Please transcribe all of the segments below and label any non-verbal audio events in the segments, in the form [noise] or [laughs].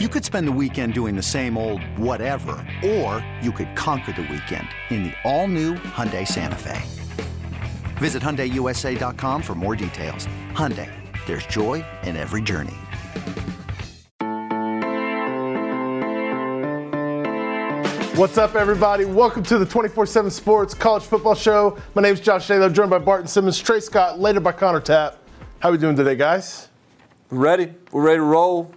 You could spend the weekend doing the same old whatever, or you could conquer the weekend in the all-new Hyundai Santa Fe. Visit HyundaiUSA.com for more details. Hyundai, there's joy in every journey. What's up, everybody? Welcome to the 24 7 Sports College Football Show. My name is Josh Ahler, joined by Barton Simmons, Trey Scott, later by Connor Tapp. How we doing today, guys? Ready. We're ready to roll.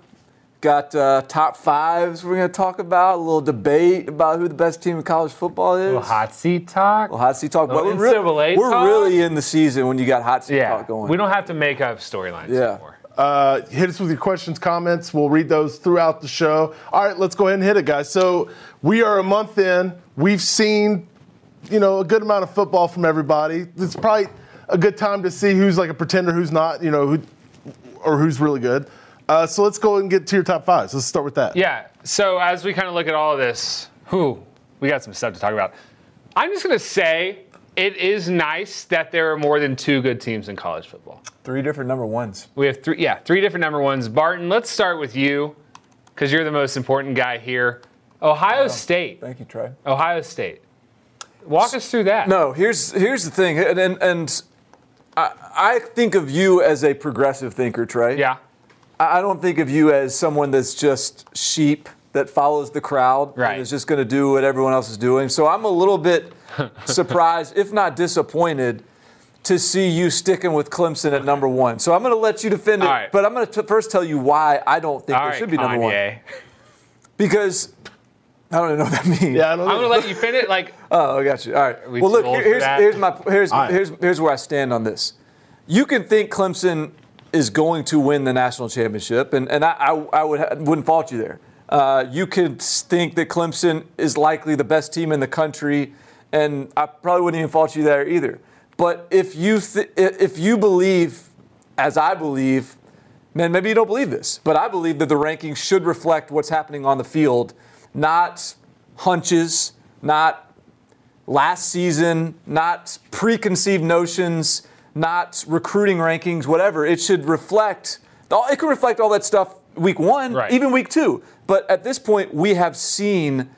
Got uh, top fives we're going to talk about, a little debate about who the best team in college football is. little hot seat talk. Well, hot seat talk. Little But we're, NCAA we're really in the season when you got hot seat yeah, talk going. we don't have to make up storylines Yeah. anymore. Uh, hit us with your questions, comments. We'll read those throughout the show. All right, let's go ahead and hit it, guys. So we are a month in. We've seen, you know, a good amount of football from everybody. It's probably a good time to see who's like a pretender, who's not, you know, who, or who's really good. Uh, so let's go and get to your top fives. Let's start with that. Yeah. So as we kind of look at all of this, who we got some stuff to talk about. I'm just gonna say it is nice that there are more than two good teams in college football. Three different number ones. We have three, yeah, three different number ones. Barton, let's start with you, because you're the most important guy here. Ohio State. Thank you, Trey. Ohio State. Walk us through that. No, here's here's the thing, and and, and I, I think of you as a progressive thinker, Trey. Yeah. I I don't think of you as someone that's just sheep that follows the crowd Right. and is just going to do what everyone else is doing. So I'm a little bit [laughs] surprised, if not disappointed, to see you sticking with Clemson at number one. So I'm going to let you defend it, All right. but I'm going to first tell you why I don't think All they right, should be number one. Because I don't even know what that means. Yeah, I don't I'm gonna let you finish. It. Like, [laughs] Oh, I got you. All right. we Well, look, here- here's, here's my here's, All right. here's here's where I stand on this. You can think Clemson is going to win the national championship, and, and I, I, I would, wouldn't fault you there. Uh, you could think that Clemson is likely the best team in the country, and I probably wouldn't even fault you there either. But if you th- if you believe, as I believe, man, maybe you don't believe this, but I believe that the rankings should reflect what's happening on the field, not hunches, not last season, not preconceived notions, not recruiting rankings, whatever. It should reflect. It could reflect all that stuff week one, Right. even week two. But at this point, we have seen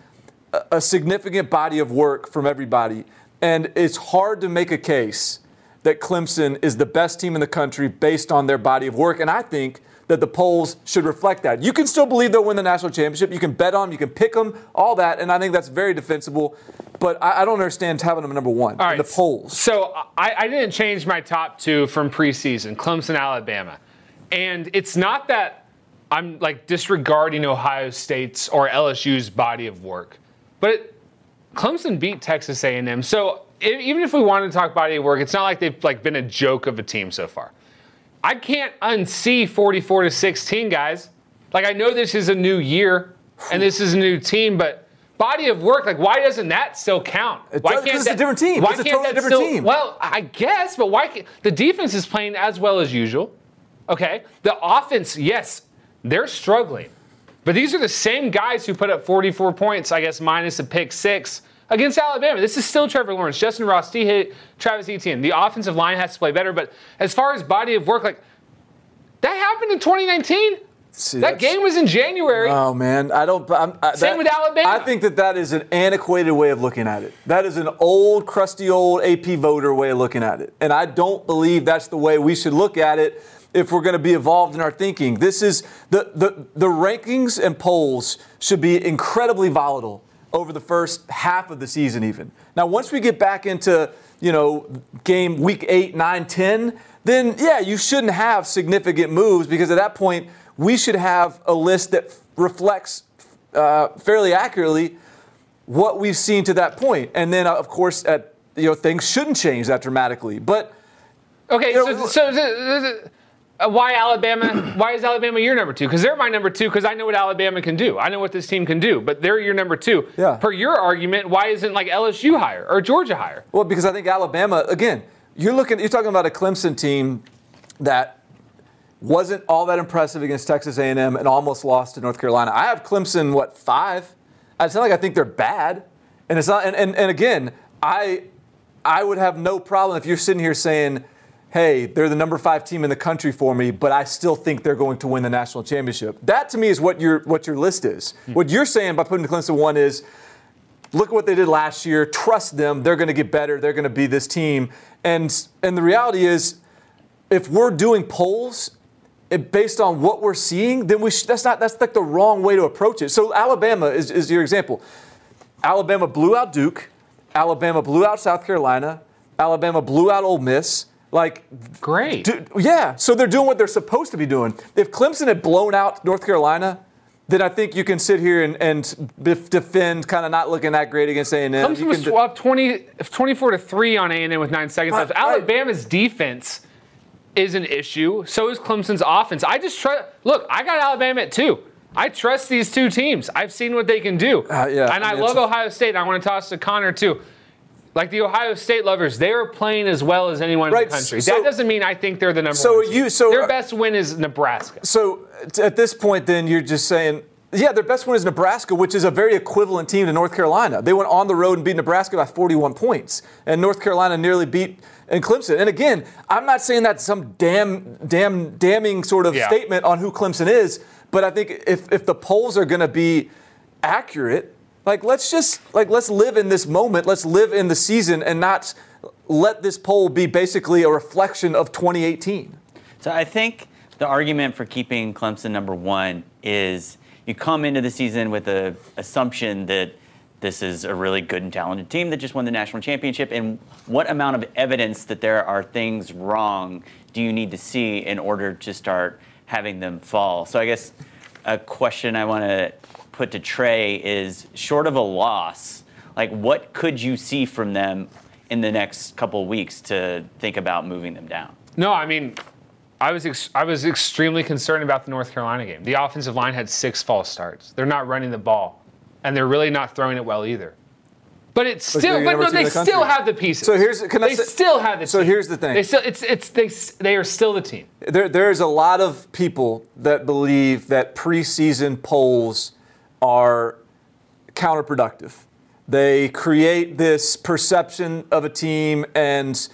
a, a significant body of work from everybody, and it's hard to make a case that Clemson is the best team in the country based on their body of work. And I think that the polls should reflect that. You can still believe they'll win the national championship. You can bet on them, you can pick them, all that. And I think that's very defensible. But I, I don't understand having them number one All in right. the polls. So I, I didn't change my top two from preseason, Clemson, Alabama. And it's not that I'm like disregarding Ohio State's or LSU's body of work, but it, Clemson beat Texas A&M. So e- even if we wanted to talk body of work, it's not like they've like been a joke of a team so far. I can't unsee 44 to 16, guys. Like I know this is a new year and this is a new team, but body of work, like why doesn't that still count? It why does, 'cause it's a that- different team. Why It's a can't totally that different still- team. Well, I guess, but why? Can't, the defense is playing as well as usual. Okay, the offense, yes, they're struggling, but these are the same guys who put up 44 points, I guess, minus a pick six against Alabama. This is still Trevor Lawrence, Justin Ross, Tee Higgins, Travis Etienne. The offensive line has to play better, but as far as body of work, like that happened in 2019. See, That game was in January. Oh man, I don't. I'm, I, Same that- with Alabama. I think that that is an antiquated way of looking at it. That is an old, crusty, old AP voter way of looking at it, and I don't believe that's the way we should look at it if we're going to be evolved in our thinking. This is the the the rankings and polls should be incredibly volatile over the first half of the season, even. Now, once we get back into you know game week eight, nine, ten, then yeah, you shouldn't have significant moves because at that point we should have a list that reflects uh, fairly accurately what we've seen to that point. And then, uh, of course, at, you know, things shouldn't change that dramatically. But Okay, You so, know, so, so- so- Uh, why Alabama? why is Alabama your number two? Because they're my number two. Because I know what Alabama can do. I know what this team can do. But they're your number two. Yeah. Per your argument, why isn't like LSU higher or Georgia higher? well, because I think Alabama, again, you're looking, you're talking about a Clemson team that wasn't all that impressive against Texas A&M and almost lost to North Carolina. I have Clemson what five? It's not like I think they're bad, and it's not. And, and, and again, I I would have no problem if you're sitting here saying hey, they're the number five team in the country for me, but I still think they're going to win the national championship. That to me is what your what your list is. Hmm. What you're saying by putting Clemson one is look at what they did last year, trust them, they're going to get better, they're going to be this team. And and the reality is if we're doing polls it, based on what we're seeing, then we sh- that's not that's like the wrong way to approach it. So Alabama is, is your example. Alabama blew out Duke. Alabama blew out South Carolina. Alabama blew out Ole Miss. Like great, do, yeah. So they're doing what they're supposed to be doing. If Clemson had blown out North Carolina, then I think you can sit here and, and defend kind of not looking that great against A&M. Clemson was de- up 20, 24 to three on A&M with nine seconds left. Alabama's defense is an issue. So is Clemson's offense. I just trust. Look, I got Alabama at two. I trust these two teams. I've seen what they can do. Uh, yeah, and I, mean, love Ohio State. I want to toss to Connor too. Like the Ohio State lovers, they are playing as well as anyone right, in the country. So, that doesn't mean I think they're the number so one. So you, so their uh, best win is Nebraska. So at this point, then you're just saying, yeah, their best win is Nebraska, which is a very equivalent team to North Carolina. They went on the road and beat Nebraska by 41 points, and North Carolina nearly beat and Clemson. And again, I'm not saying that's some damn, damn, damning sort of yeah. statement on who Clemson is, but I think if if the polls are going to be accurate, like let's just like let's live in this moment, let's live in the season, and not let this poll be basically a reflection of 2018. So I think the argument for keeping Clemson number one is you come into the season with the assumption that this is a really good and talented team that just won the national championship? And what amount of evidence that there are things wrong do you need to see in order to start having them fall? So I guess a question I want to put to Trey is short of a loss, like what could you see from them in the next couple weeks to think about moving them down? No, I mean, I was ex- I was extremely concerned about the North Carolina game. The offensive line had six false starts. They're not running the ball and they're really not throwing it well either. But it's still, but no, they the still have the pieces. So here's, can they say, still have the. So team. here's the thing. They still, it's, it's, they, they are still the team. There, there's a lot of people that believe that preseason polls are counterproductive. They create this perception of a team, and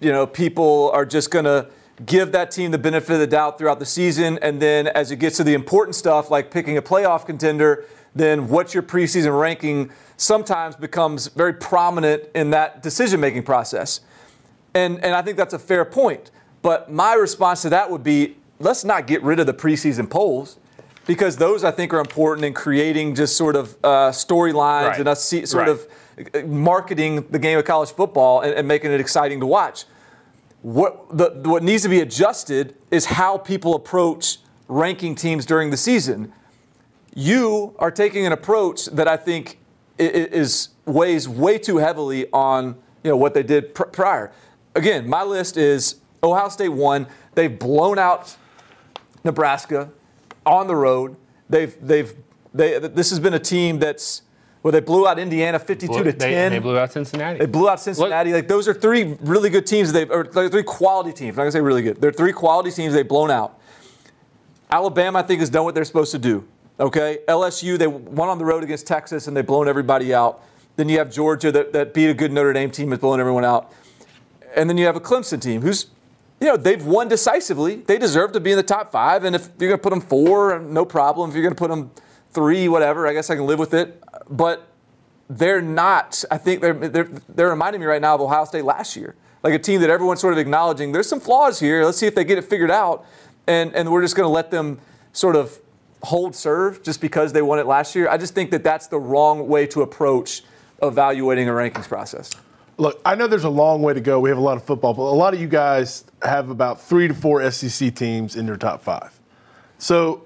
you know, people are just going to give that team the benefit of the doubt throughout the season, and then as it gets to the important stuff, like picking a playoff contender then what's your preseason ranking sometimes becomes very prominent in that decision making process. And, and I think that's a fair point. But my response to that would be let's not get rid of the preseason polls because those I think are important in creating just sort of uh, storylines right. and us see, sort right. of uh, marketing the game of college football and, and making it exciting to watch. What, the, what needs to be adjusted is how people approach ranking teams during the season you are taking an approach that I think is weighs way too heavily on you know what they did pr- prior. Again, my list is Ohio State won. They've blown out Nebraska on the road. They've they've they this has been a team that's well, they blew out Indiana 52 blew, to 10. They blew out Cincinnati. They blew out Cincinnati. Look, like those are three really good teams. They've or like three quality teams. I'm not gonna say really good. They're three quality teams they've blown out. Alabama, I think, has done what they're supposed to do. Okay, LSU they won on the road against Texas and they've blown everybody out. Then you have Georgia that, that beat a good Notre Dame team has blown everyone out, and then you have a Clemson team who's, you know, they've won decisively. They deserve to be in the top five, and if you're going to put them four, no problem. If you're going to put them three, whatever, I guess I can live with it. But they're not. I think they're they're, they're reminding me right now of Ohio State last year, like a team that everyone's sort of acknowledging. There's some flaws here. Let's see if they get it figured out, and and we're just going to let them sort of hold serve just because they won it last year. I just think that that's the wrong way to approach evaluating a rankings process. Look, I know there's a long way to go. We have a lot of football, but a lot of you guys have about three to four SEC teams in your top five. So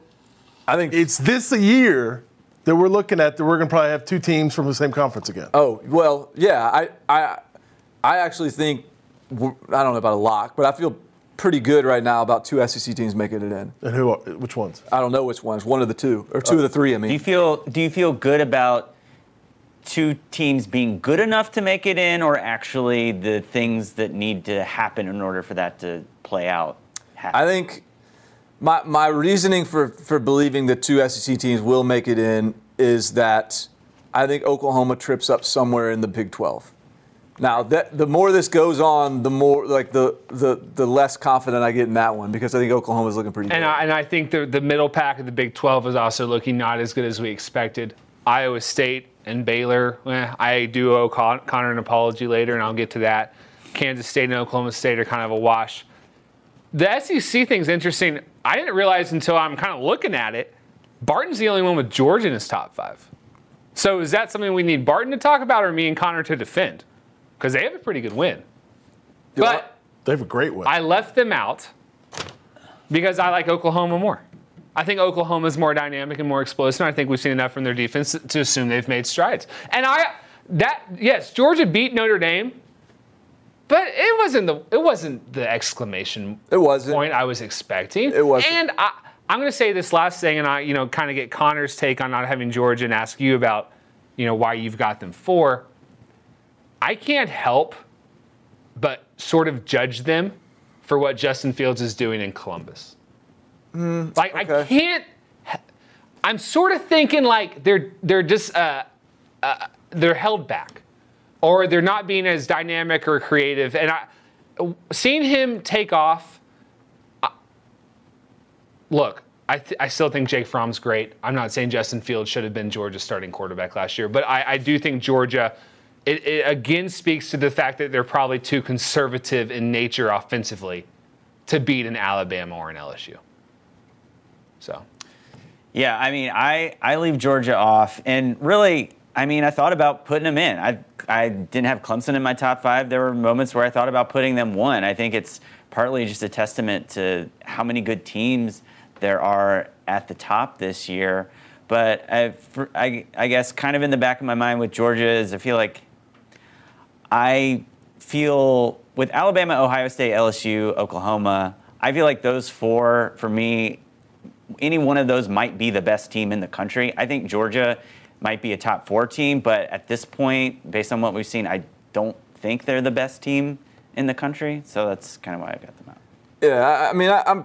I think it's this a year that we're looking at that we're going to probably have two teams from the same conference again. Oh well, yeah. I I I actually think I don't know about a lock, but I feel pretty good right now about two SEC teams making it in. And who? Are, which ones? I don't know which ones. One of the two, or two uh, of the three. I mean, do you feel do you feel good about two teams being good enough to make it in, or actually the things that need to happen in order for that to play out? Happen? I think my my reasoning for for believing that two SEC teams will make it in is that I think Oklahoma trips up somewhere in the Big 12. Now, that, the more this goes on, the more like the, the the less confident I get in that one because I think Oklahoma's looking pretty And good. I, and I think the, the middle pack of the Big 12 is also looking not as good as we expected. Iowa State and Baylor, eh, I do owe Con- Connor an apology later, and I'll get to that. Kansas State and Oklahoma State are kind of a wash. The SEC thing's interesting. I didn't realize until I'm kind of looking at it, Barton's the only one with Georgia in his top five. So is that something we need Barton to talk about or me and Connor to defend? Because they have a pretty good win. But They have a great win. I left them out because I like Oklahoma more. I think Oklahoma is more dynamic and more explosive. and I think we've seen enough from their defense to assume they've made strides. And I that yes, Georgia beat Notre Dame, but it wasn't the it wasn't the exclamation it wasn't. point I was expecting. It wasn't. And I, I'm going to say this last thing, and I, you know, kind of get Connor's take on not having Georgia, and ask you about, you know, why you've got them four. I can't help but sort of judge them for what Justin Fields is doing in Columbus. Like I can't. I'm sort of thinking like they're they're just uh, uh, they're held back, or they're not being as dynamic or creative. And I, seeing him take off. I- look, I, th- I still think Jake Fromm's great. I'm not saying Justin Fields should have been Georgia's starting quarterback last year, but I, I do think Georgia. It, it again speaks to the fact that they're probably too conservative in nature offensively to beat an Alabama or an LSU. So. Yeah, I mean, I, I leave Georgia off, and really, I mean, I thought about putting them in. I I didn't have Clemson in my top five. There were moments where I thought about putting them one. I think it's partly just a testament to how many good teams there are at the top this year. But I, I, I guess kind of in the back of my mind with Georgia is I feel like I feel with Alabama, Ohio State, LSU, Oklahoma, I feel like those four for me any one of those might be the best team in the country. I think Georgia might be a top four team, but at this point, based on what we've seen, I don't think they're the best team in the country. So that's kind of why I got them out. Yeah, I, mean, I, I'm.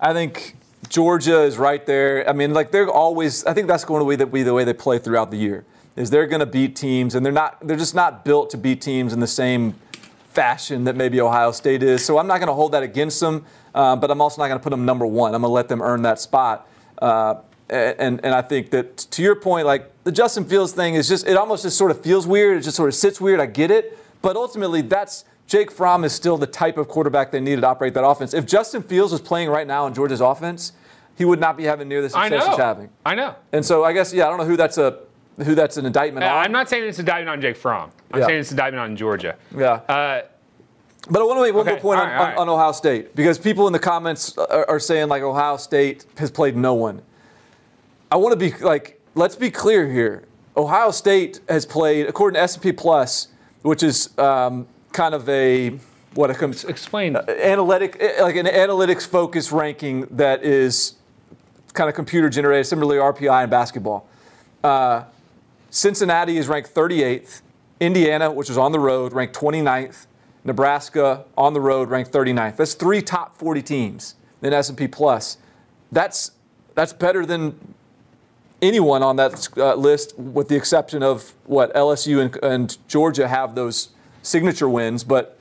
I think Georgia is right there. I mean, like they're always. I think that's going to be the, be the way they play throughout the year. Is they're going to beat teams, and they're not. They're just not built to beat teams in the same fashion that maybe Ohio State is. So I'm not going to hold that against them, uh, but I'm also not going to put them number one. I'm going to let them earn that spot. Uh, and and I think that to your point, like the Justin Fields thing is just it almost just sort of feels weird. It just sort of sits weird. I get it, but ultimately that's Jake Fromm is still the type of quarterback they needed to operate that offense. If Justin Fields was playing right now in Georgia's offense, he would not be having near the success he's having. I know. And so I guess yeah, I don't know who that's a who that's an indictment Yeah, on. I'm not saying it's a indictment on Jake Fromm. I'm Yeah. saying it's a indictment on Georgia. Yeah. Uh, But I want to make one Okay, more point right, on, right. on Ohio State because people in the comments are, are saying like Ohio State has played no one. I want to be like, let's be clear here. Ohio State has played, according to S&P Plus, which is um, kind of a what a com- explain. analytic, eh, like an analytics focused ranking that is kind of computer generated, similarly RPI in basketball. Uh, Cincinnati is ranked 38th. Indiana, which was on the road, ranked 29th. Nebraska on the road, ranked 39th. That's three top 40 teams in S&P Plus. That's that's better than anyone on that uh, list, with the exception of what LSU and, and Georgia have those signature wins. But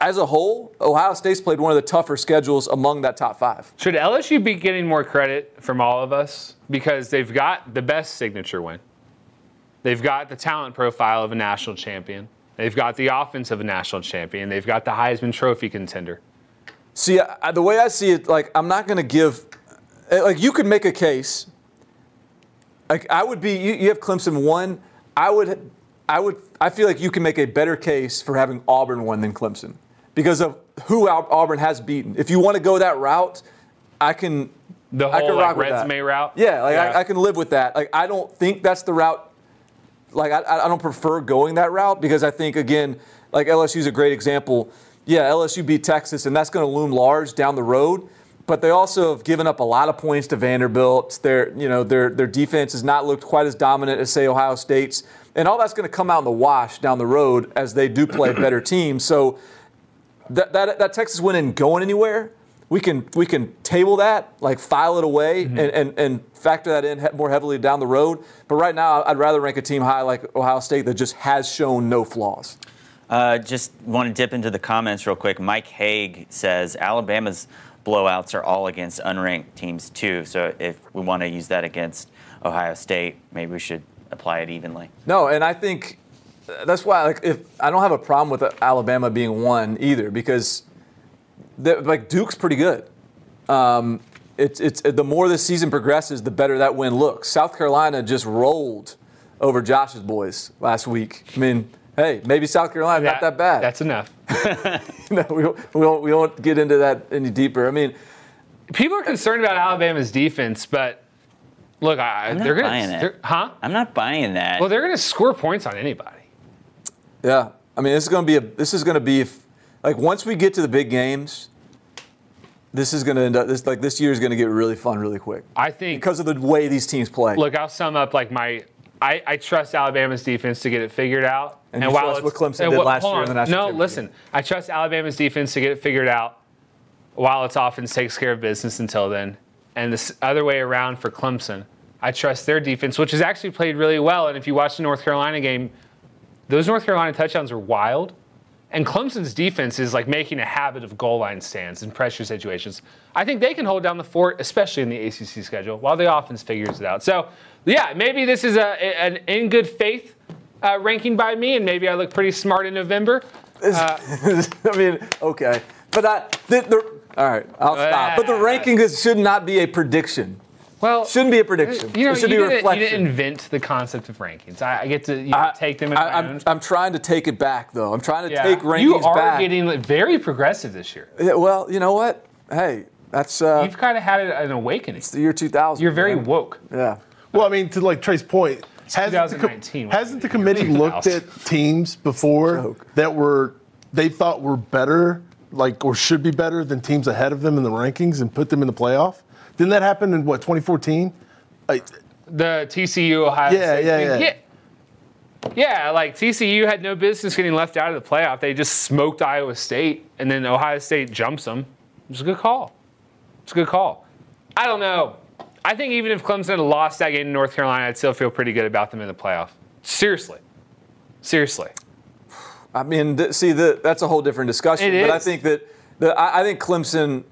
as a whole, Ohio State's played one of the tougher schedules among that top five. Should LSU be getting more credit from all of us because they've got the best signature win? They've got the talent profile of a national champion. They've got the offense of a national champion. They've got the Heisman Trophy contender. See, I, the way I see it, like I'm not going to give, eh, like you could make a case. Like I would be, you, you have Clemson one. I would, I would, I feel like you can make a better case for having Auburn one than Clemson because of who Au- Auburn has beaten. If you want to go that route, I can. The I can whole like, rock resume route. Yeah, like I, I can live with that. Like I don't think that's the route. Like I, I don't prefer going that route because I think again, like LSU is a great example. Yeah, LSU beat Texas, and that's going to loom large down the road. But they also have given up a lot of points to Vanderbilt. Their, you know, their their defense has not looked quite as dominant as say Ohio State's, and all that's going to come out in the wash down the road as they do play better teams. So that, that, that Texas win isn't going anywhere, we can we can table that, like file it away, Mm-hmm. and, and and factor that in more heavily down the road. But right now, I'd rather rank a team high like Ohio State that just has shown no flaws. Uh, just want to dip into the comments real quick. Mike Haig says Alabama's blowouts are all against unranked teams too. So if we want to use that against Ohio State, maybe we should apply it evenly. No, and I think uh, that's why like if I don't have a problem with Alabama being one either because the- like Duke's pretty good. Um, it's it's the more this season progresses, the better that win looks. South Carolina just rolled over Josh's boys last week. I mean, hey, maybe South Carolina's not that bad. That's enough. [laughs] no, we won't, we, won't, we won't get into that any deeper. I mean, People are concerned about Alabama's defense, but look, I, I'm not they're gonna, buying it. they're- huh? I'm not buying that. Well, they're going to score points on anybody. yeah, I mean, this is going to be a this is going to be if, like once we get to the big games, this is going to end up this like this year is going to get really fun really quick I think. because of the way these teams play. look, I'll sum up like my. I, I trust Alabama's defense to get it figured out. And you trust what Clemson and did what- last year in the national No, listen. I trust Alabama's defense to get it figured out. While its offense takes care of business until then, and this other way around for Clemson, I trust their defense, which has actually played really well. And if you watch the North Carolina game, those North Carolina touchdowns were wild. And Clemson's defense is like making a habit of goal line stands and pressure situations. I think they can hold down the fort, especially in the ACC schedule, while the offense figures it out. So, yeah, maybe this is a, an in good faith uh, ranking by me, and maybe I look pretty smart in November. [laughs] I mean, okay, but I the, the all right, I'll stop. But the ranking is, should not be a prediction. Well, Shouldn't be a prediction. You know, it should you, be a didn't, you reflection. didn't invent the concept of rankings. I, I get to you know, I- take them in I, my I'm. I'm trying to take it back, though. I'm trying to Yeah. take rankings you are back. getting very progressive this year. Yeah, well, you know what? Hey, that's uh, You've kind of had an awakening. It's the year 2000. You're very man. woke. Yeah. Well, I mean, to like Trey's point, hasn't the, 2019 com- hasn't the committee looked at teams before Joke. that were they thought were better, like or should be better than teams ahead of them in the rankings and put them in the playoff? Didn't that happen in what 2014? Like, The TCU Ohio Yeah, State yeah, thing. yeah. Yeah, like TCU had no business getting left out of the playoff. They just smoked Iowa State, and then Ohio State jumps them. It's a good call. It's a good call. I don't know. I think even if Clemson had lost that game in North Carolina, I'd still feel pretty good about them in the playoff. Seriously. Seriously. I mean, see, the, that's a whole different discussion. It but I think that the, I, I think Clemson,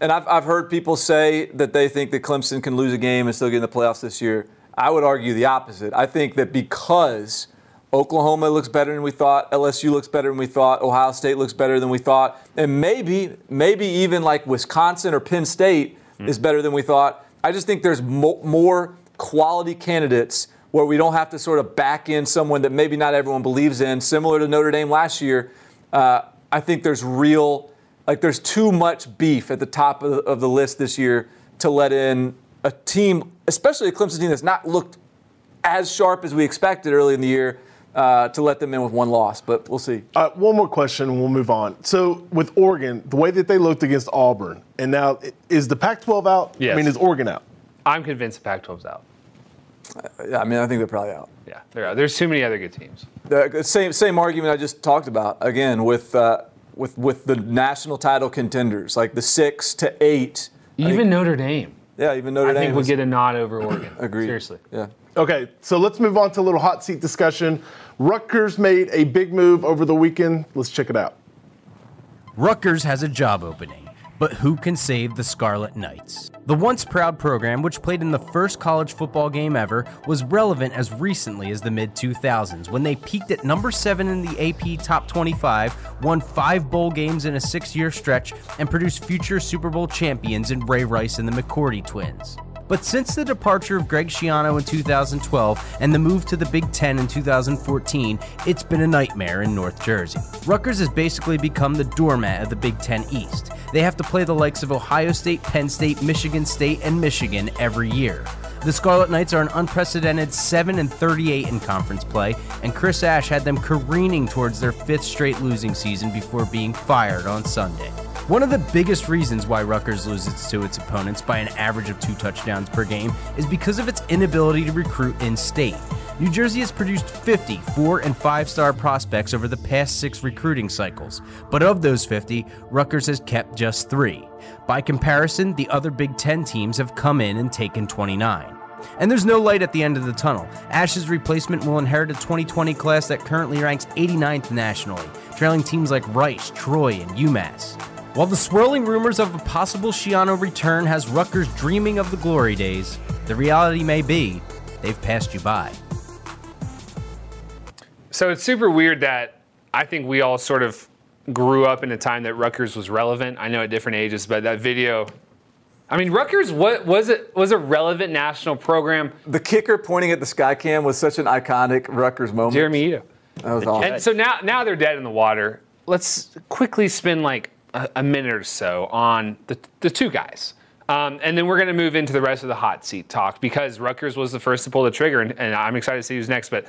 and I've, I've heard people say that they think that Clemson can lose a game and still get in the playoffs this year. I would argue the opposite. I think that because Oklahoma looks better than we thought, LSU looks better than we thought, Ohio State looks better than we thought, and maybe, maybe even like Wisconsin or Penn State is better than we thought. I just think there's mo- more quality candidates where we don't have to sort of back in someone that maybe not everyone believes in, similar to Notre Dame last year. Uh, I think there's real, like, there's too much beef at the top of the, of the list this year to let in a team, especially a Clemson team that's not looked as sharp as we expected early in the year, uh, to let them in with one loss. But we'll see. Uh, one more question and we'll move on. So with Oregon, the way that they looked against Auburn, and now is the Pac-12 out? I mean, is Oregon out? I'm convinced the Pac 12's out. Yeah, I mean, I think they're probably out. Yeah, they're out. There's too many other good teams. The same same argument I just talked about again with uh, with with the national title contenders, like the six to eight. Even think- Notre Dame. yeah, even Notre I Dame. I think would is- get a nod over [clears throat] Oregon. agreed. Seriously. Yeah. Okay, so let's move on to a little hot seat discussion. Rutgers made a big move over the weekend. Let's check it out. Rutgers has a job opening, but who can save the Scarlet Knights? The once proud program, which played in the first college football game ever, was relevant as recently as the mid 2000s when they peaked at number 7 in the AP Top 25, won 5 bowl games in a 6-year stretch, and produced future Super Bowl champions in Ray Rice and the McCourty twins. But since the departure of Greg Schiano in 2012 and the move to the Big Ten in 2014, it's been a nightmare in North Jersey. Rutgers has basically become the doormat of the Big Ten East. They have to play the likes of Ohio State, Penn State, Michigan State, and Michigan every year. The Scarlet Knights are an unprecedented 7 and 38 in conference play, and Chris Ash had them careening towards their fifth straight losing season before being fired on Sunday. One of the biggest reasons why Rutgers loses to its opponents by an average of two touchdowns per game is because of its inability to recruit in state. New Jersey has produced 50 four and five star prospects over the past six recruiting cycles, but of those 50, Rutgers has kept just three. By comparison, the other Big Ten teams have come in and taken 29. And there's no light at the end of the tunnel. Ash's replacement will inherit a 2020 class that currently ranks 89th nationally, trailing teams like Rice, Troy, and UMass. While the swirling rumors of a possible Schiano return has Rutgers dreaming of the glory days, the reality may be they've passed you by. So it's super weird that I think we all sort of grew up in a time that Rutgers was relevant. I know at different ages, but that video. I mean, Rutgers what was it was a relevant national program. The kicker pointing at the sky cam was such an iconic Rutgers moment. Jeremy Ito. That was awesome. And so now now they're dead in the water. Let's quickly spin like a, minute or so on the the two guys. Um, and then we're going to move into the rest of the hot seat talk because Rutgers was the first to pull the trigger, and, and I'm excited to see who's next. But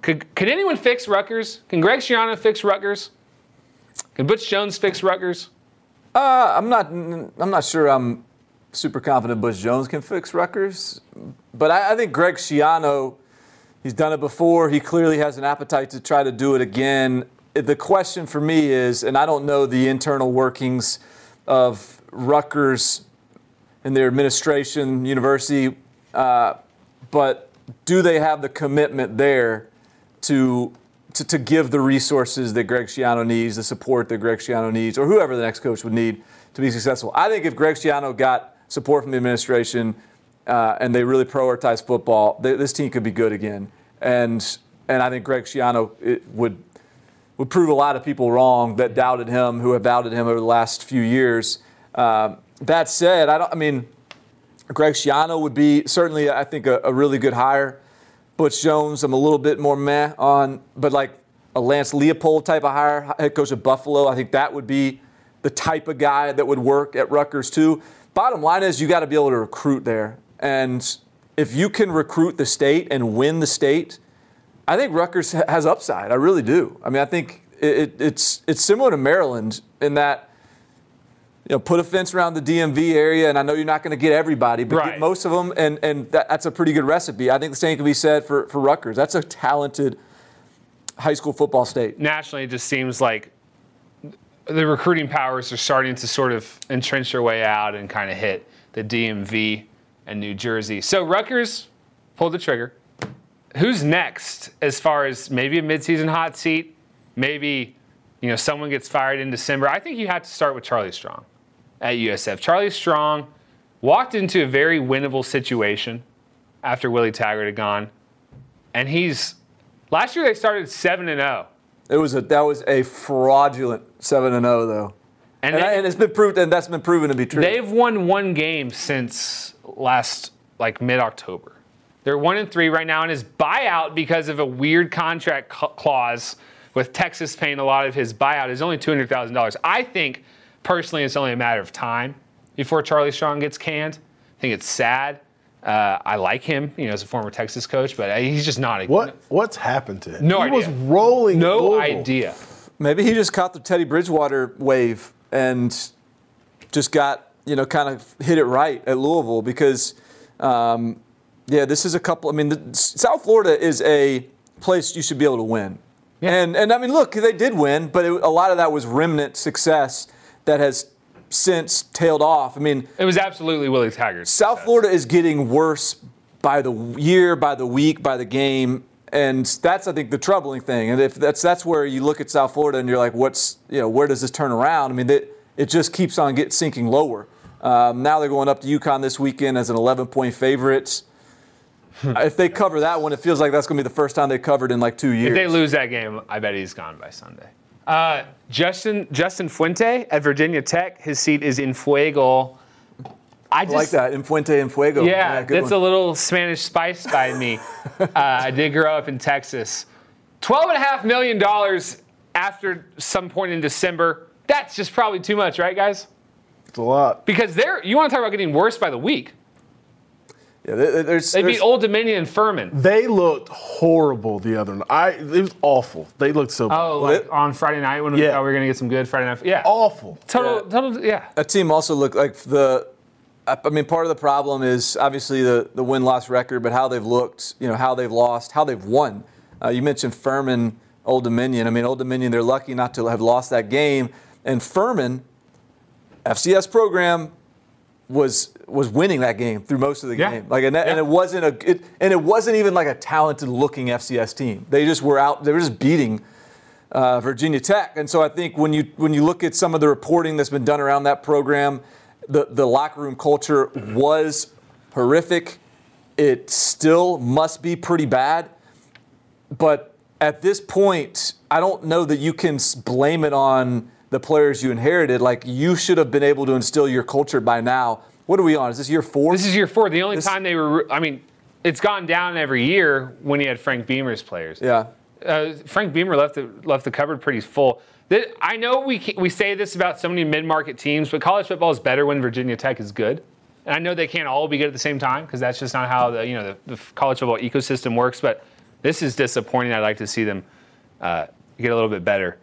could, could anyone fix Rutgers? Can Greg Schiano fix Rutgers? Can Butch Jones fix Rutgers? Uh, I'm not. I'm not sure. I'm super confident Butch Jones can fix Rutgers, but I, I think Greg Schiano. He's done it before. He clearly has an appetite to try to do it again. The question for me is, and I don't know the internal workings of Rutgers and their administration, university, uh, but do they have the commitment there to, to, to give the resources that Greg Schiano needs, the support that Greg Schiano needs, or whoever the next coach would need to be successful? I think if Greg Schiano got support from the administration uh, and they really prioritize football, th- this team could be good again. And and I think Greg Schiano would would prove a lot of people wrong that doubted him, who have doubted him over the last few years. Um, that said, I don't. I mean, Greg Schiano would be certainly, I think, a, a, really good hire. Butch Jones, I'm a little bit more meh on, but like a Lance Leipold type of hire, head coach of Buffalo, I think that would be the type of guy that would work at Rutgers too. Bottom line is, you got to be able to recruit there, and if you can recruit the state and win the state, I think Rutgers has upside. I really do. I mean, I think it, it's it's similar to Maryland in that you know, put a fence around the DMV area, and I know you're not going to get everybody, but Right. get most of them, and, and that, that's a pretty good recipe. I think the same can be said for, for Rutgers. That's a talented high school football state. Nationally, it just seems like the recruiting powers are starting to sort of entrench their way out and kind of hit the DMV and New Jersey. So Rutgers pulled the trigger. Who's next as far as maybe a midseason hot seat? Maybe you know someone gets fired in December. I think you have to start with Charlie Strong at USF. Charlie Strong walked into a very winnable situation after Willie Taggart had gone, and he's last year they started seven and oh. zero. It was a that was a fraudulent seven and zero though, And, and, they, I- and it's been proved, and that's been proven to be true. they've won one game since last like mid October. They're one and three right now, and his buyout because of a weird contract clause with Texas paying a lot of his buyout is only two hundred thousand dollars. I think personally it's only a matter of time before Charlie Strong gets canned. I think it's sad. Uh, I like him, you know, as a former Texas coach, but uh, he's just not a What what's happened to him? No he idea. was rolling. no Louisville. idea. Maybe he just caught the Teddy Bridgewater wave and just got, you know, kind of hit it right at Louisville because, um, yeah, this is a couple. I mean, the, South Florida is a place you should be able to win. And, and I mean, look, they did win, but it, a lot of that was remnant success that has since tailed off. I mean, It was absolutely Willie Taggart. South Florida is getting worse by the year, by the week, by the game, and that's I think the troubling thing. And if that's that's where you look at South Florida and you're like, what's you know where does this turn around? I mean, it, it just keeps on get sinking lower. Um, now they're going up to UConn this weekend as an 11 point favorite. [laughs] if they cover that one, it feels like that's going to be the first time they covered in like two years. If they lose that game, I bet he's gone by Sunday. Uh, Justin Justin Fuente at Virginia Tech. His seat is in Fuego. I I just like that. In Fuente and Fuego. Yeah, good that's one. a little Spanish spice by me. [laughs] uh, I did grow up in Texas. Twelve and a half million dollars after some point in December. That's just probably too much, right, guys? It's a lot. Because they're you want to talk about getting worse by the week. Yeah, there- there's, They there's- beat Old Dominion and Furman. They looked horrible the other night. I it was awful. They looked so Oh, like Lit- on Friday night when we Yeah. thought we were gonna get some good Friday night. Yeah. awful. Total, total, yeah. that team also looked like the I I mean, part of the problem is obviously the, the win loss record, but how they've looked, you know, how they've lost, how they've won. Uh, you mentioned Furman, Old Dominion. I mean, Old Dominion, they're lucky not to have lost that game. And Furman, FCS program, was was winning that game through most of the Yeah. game. Like, and, that, and it wasn't a, it, and it wasn't even like a talented looking FCS team. They just were out. They were just beating uh, Virginia Tech. And so I think when you when you look at some of the reporting that's been done around that program, the the locker room culture was horrific. It still must be pretty bad, but at this point, I don't know that you can blame it on the players you inherited. Like you should have been able to instill your culture by now. What are we on? Is this year four? This is year four. The only This- time they were, I mean, it's gone down every year when he had Frank Beamer's players. yeah. uh, Frank Beamer left the left the cupboard pretty full. Th- I know we we say this about so many mid market teams, but college football is better when Virginia Tech is good. And I know they can't all be good at the same time because that's just not how the you know the, the college football ecosystem works. But this is disappointing. I'd like to see them uh, get a little bit better.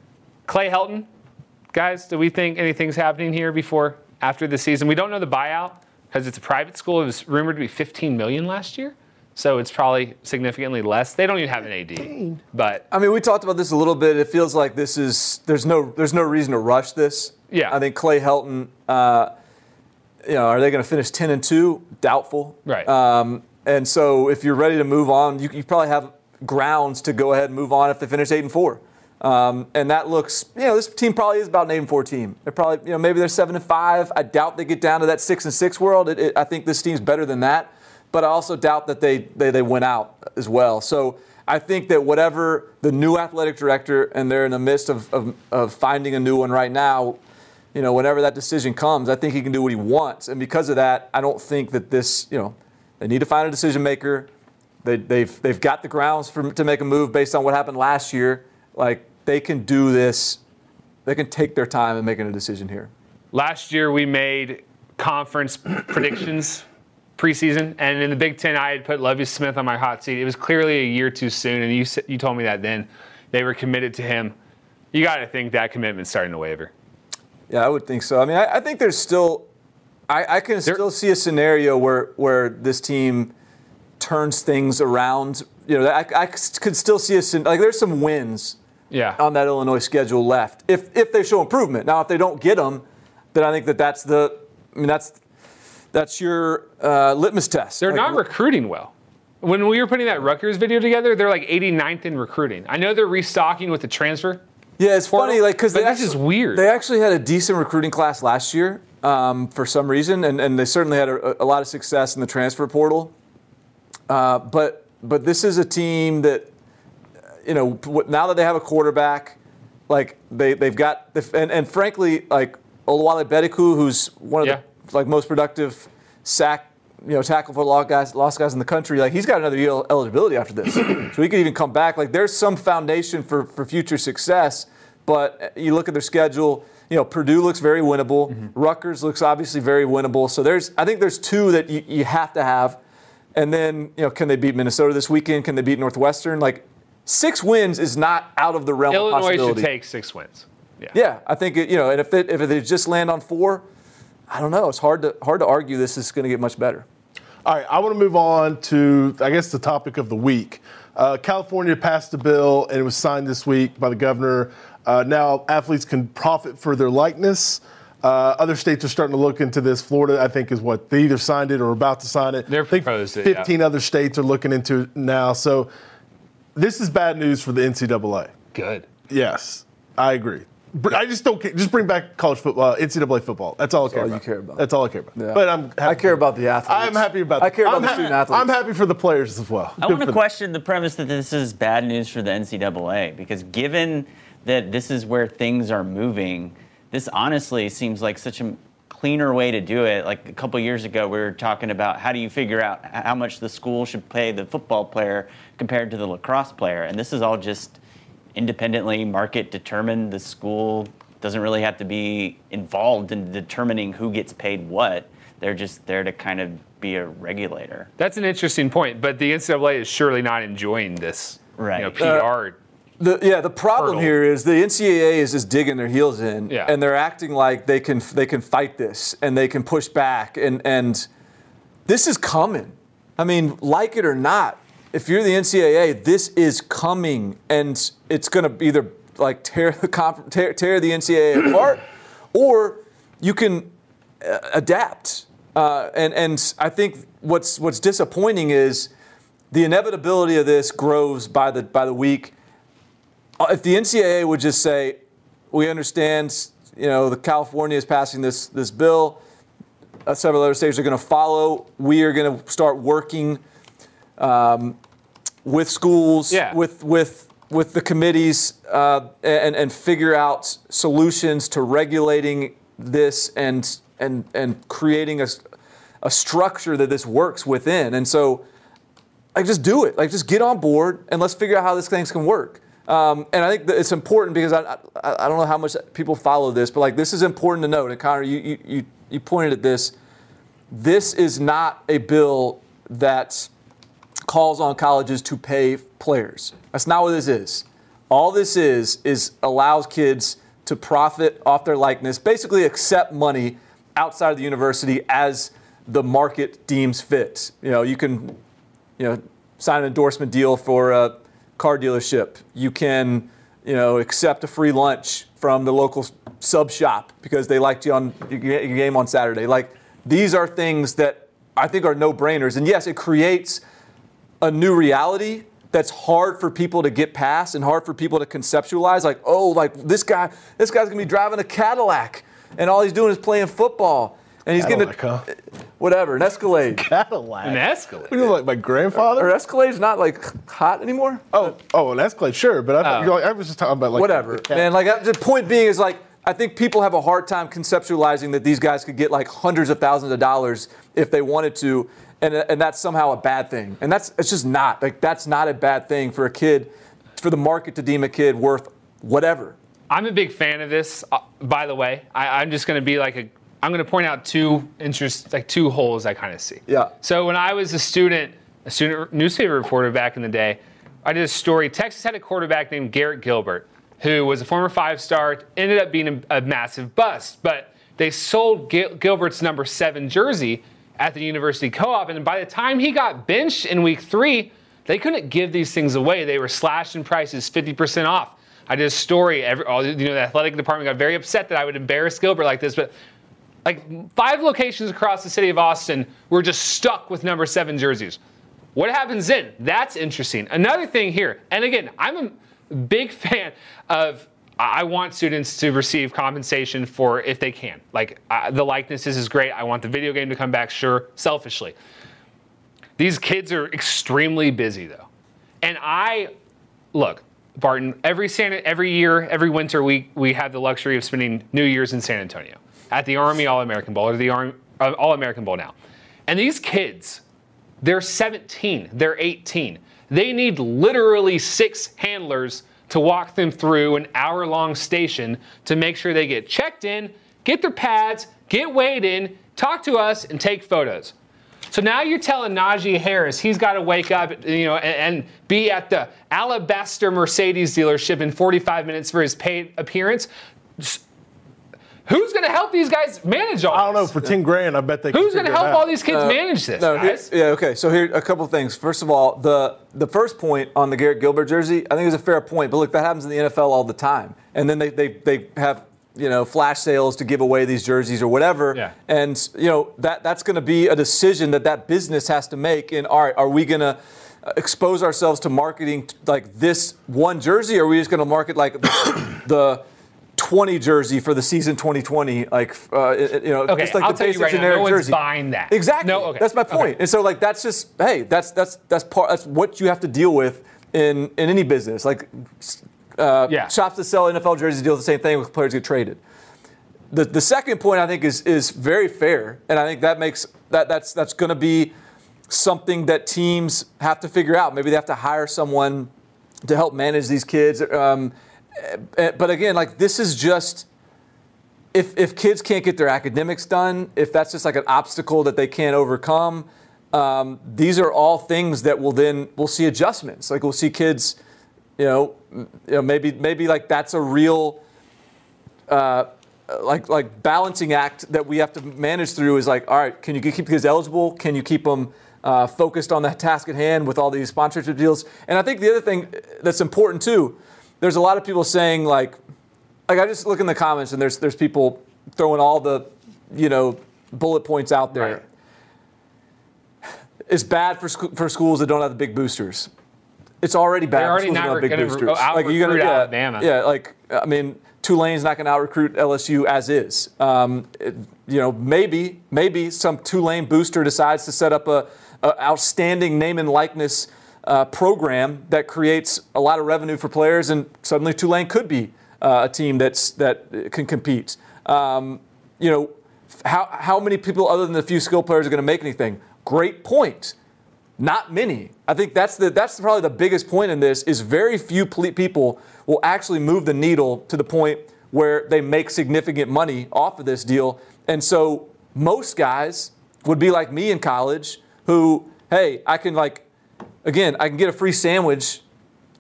Clay Helton, guys, do we think anything's happening here before after the season? We don't know the buyout because it's a private school. It was rumored to be 15 million last year, so it's probably significantly less. They don't even have an AD, but I mean, we talked about this a little bit. It feels like this is there's no there's no reason to rush this. Yeah. I think Clay Helton. Uh, you know, are they going to finish ten and two? Doubtful. Right. Um, and so, if you're ready to move on, you, you probably have grounds to go ahead and move on if they finish eight and four. Um, and that looks, you know, this team probably is about an eight and four team. They're probably, you know, maybe they're seven and five. I doubt they get down to that six and six world. It, it, I think this team's better than that. But I also doubt that they, they they went out as well. So I think that whatever the new athletic director, and they're in the midst of, of, of finding a new one right now, you know, whenever that decision comes, I think he can do what he wants. And because of that, I don't think that this, you know, they need to find a decision maker. They, they've, they've got the grounds for, to make a move based on what happened last year. Like, they can do this. They can take their time in making a decision here. Last year we made conference [coughs] predictions preseason, and in the Big Ten I had put Lovie Smith on my hot seat. It was clearly a year too soon, and you you told me that then they were committed to him. You got to think that commitment's starting to waver. Yeah, I would think so. I mean, I, I think there's still, I, I can still see a scenario where where this team turns things around. You know, I, I could still see a like there's some wins Yeah. on that Illinois schedule left if if they show improvement. Now, if they don't get them, then I think that that's the, I mean, that's that's your uh, litmus test. They're Like, not recruiting well. When we were putting that Rutgers video together, they're like 89th in recruiting. I know they're restocking with the transfer. Yeah, it's portal, funny, like because this is weird. They actually had a decent recruiting class last year um, for some reason, and, and they certainly had a, a lot of success in the transfer portal. Uh, but but this is a team that you know now that they have a quarterback, like they they've got the, and and frankly like Oluwole Betiku, who's one of Yeah. the like most productive sack you know tackle for lost guys lost guys in the country. Like he's got another year eligibility after this, [clears throat] so he could even come back. Like there's some foundation for for future success. But eh, you look at their schedule. You know, Purdue looks very winnable. Mm-hmm. Rutgers looks obviously very winnable. So there's, I think there's two that you, you have to have. And then, you know, can they beat Minnesota this weekend? Can they beat Northwestern? Like, six wins is not out of the realm of Illinois should possibility. take six wins. Yeah. Yeah, I think it, you know, and if it, if they just land on four, I don't know. It's hard to hard to argue this is going to get much better. All right, I want to move on to, I guess, the topic of the week. Uh, California passed a bill, and it was signed this week by the governor. Uh, now, athletes can profit for their likeness. Uh, other states are starting to look into this. Florida, I think, is what they either signed it or about to sign it. They're I think proposed it, yeah. 15 other states are looking into it now. So, this is bad news for the NCAA. Good. Yes, I agree. Br- I just don't care. Just bring back college football, uh, NCAA football. That's all I care all you care about. That's all I care about. Yeah. But I'm. Happy I care about the athletes. I'm happy about. I care about I'm the ha- student athletes. I'm happy for the players as well. I Good want for to them. question the premise that this is bad news for the NCAA because given that this is where things are moving, this honestly seems like such a cleaner way to do it. Like a couple years ago, we were talking about how do you figure out how much the school should pay the football player compared to the lacrosse player, and this is all just independently market determined. The school doesn't really have to be involved in determining who gets paid what. They're just there to kind of be a regulator. That's an interesting point, but the NCAA is surely not enjoying this Right. you know, PR The, yeah, the problem hurdle. here is the NCAA is just digging their heels in, Yeah. and they're acting like they can they can fight this and they can push back, and and this is coming. I mean, like it or not, if you're the NCAA, this is coming, and it's going to either like tear the conf- tear, tear the NCAA [clears throat] apart, or you can uh, adapt. Uh, and and I think what's what's disappointing is the inevitability of this grows by the by the week. Uh, If the NCAA would just say, "We understand, you know, the California is passing this this bill. Uh, several other states are going to follow. We are going to start working um, with schools, Yeah. with with with the committees, uh, and and figure out solutions to regulating this and and and creating a a structure that this works within. And so, like, just do it. Like, just get on board and let's figure out how this things can work. Um, and I think it's important because I, I I don't know how much people follow this, but like this is important to note. And Connor, you you you, you pointed at this. This is not a bill that calls on colleges to pay players. That's not what this is. All this is is allows kids to profit off their likeness, basically accept money outside of the university as the market deems fit. You know, you can, you know, sign an endorsement deal for a car dealership. You can, you know, accept a free lunch from the local sub shop because they liked you on your game on Saturday. Like these are things that I think are no-brainers. And yes, it creates a new reality that's hard for people to get past and hard for people to conceptualize like oh like this guy this guy's gonna be driving a cadillac and all he's doing is playing football and he's Cadillac, getting huh? whatever an escalade [laughs] Cadillac. An Escalade. You know, like my grandfather. or escalade's not like hot anymore Oh, oh, an Escalade, sure, but I, thought, Oh. you know, I was just talking about like whatever the cat- man like I- the point being is like i think people have a hard time conceptualizing that these guys could get like hundreds of thousands of dollars if they wanted to and, and that's somehow a bad thing and that's it's just not like that's not a bad thing for a kid for the market to deem a kid worth whatever I'm a big fan of this. Uh, by the way, I, I'm just going to be like a. I'm going to point out two interest, like two holes I kind of see. Yeah. So when I was a student, a student newspaper reporter back in the day, I did a story. Texas had a quarterback named Garrett Gilbert, who was a former five-star, ended up being a, a massive bust. But they sold Gil- Gilbert's number seven jersey at the University Co-op, and by the time he got benched in week three, they couldn't give these things away. They were slashed in prices, 50% off. I did a story. Every, all, you know, the athletic department got very upset that I would embarrass Gilbert like this, but like five locations across the city of Austin were just stuck with number seven jerseys. What happens then? That's interesting. Another thing here, and again, I'm a big [laughs] fan of. I want students to receive compensation for if they can. Like uh, the likenesses is great. I want the video game to come back. Sure, selfishly. These kids are extremely busy though, and I look, Barton. Every Santa, every year, every winter, we we have the luxury of spending New Year's in San Antonio at the Army All American Bowl or the Army uh, All American Bowl now, and these kids, they're 17, they're 18. They need literally six handlers to walk them through an hour-long station to make sure they get checked in, get their pads, get weighed in, talk to us, and take photos. So now you're telling Najee Harris he's got to wake up, you know, and, and be at the Alabaster Mercedes dealership in 45 minutes for his paid appearance. S- Who's going to help these guys manage all this? I don't know for ten grand. I bet they. Who's going to help all these kids uh, manage this, No, here- yeah, okay. So here a couple of things. First of all, the the first point on the Garrett Gilbert jersey, I think is a fair point. But look, that happens in the NFL all the time. And then they they, they have you know flash sales to give away these jerseys or whatever. Yeah. And you know that that's going to be a decision that that business has to make. In all right, are we going to expose ourselves to marketing t- like this one jersey, or are we just going to market like [coughs] the 20 jersey for the season 2020, like uh, you know, Okay, just like I'll the tell you basic right now, generic no one's jersey. buying that. Exactly. No, okay. That's my point. Okay. And so like that's just hey, that's that's that's part that's what you have to deal with in in any business. Like uh, Yeah. shops that sell NFL jerseys deal with the same thing with players get traded. The the second point I think is is very fair, and I think that makes that that's that's going to be something that teams have to figure out. Maybe they have to hire someone to help manage these kids. Um, but again, like this is just if if kids can't get their academics done, if that's just like an obstacle that they can't overcome, um, these are all things that will then we'll see adjustments. Like we'll see kids you know, you know maybe maybe like that's a real uh, like like balancing act that we have to manage through is like all right can you keep kids eligible can you keep them uh, focused on the task at hand with all these sponsorship deals and i think the other thing that's important too there's a lot of people saying like like i just look in the comments and there's there's people throwing all the you know bullet points out there Right. it's bad for, sc- for schools that don't have the big boosters. It's already bad. They're for already schools that not don't have big gonna re- boosters. out-recruit you're gonna- yeah, Alabama. Yeah, like I mean, Tulane's not going to out recruit LSU as is. Um, it- you know, maybe maybe some Tulane booster decides to set up a, a outstanding name and likeness uh, program that creates a lot of revenue for players, and suddenly Tulane could be uh, a team that's that can compete. Um, you know, how how many people other than the few skill players are going to make anything? Great point. Not many. I think that's the that's probably the biggest point in this is very few ple- people will actually move the needle to the point where they make significant money off of this deal. And so most guys would be like me in college who, hey, I can like again, I can get a free sandwich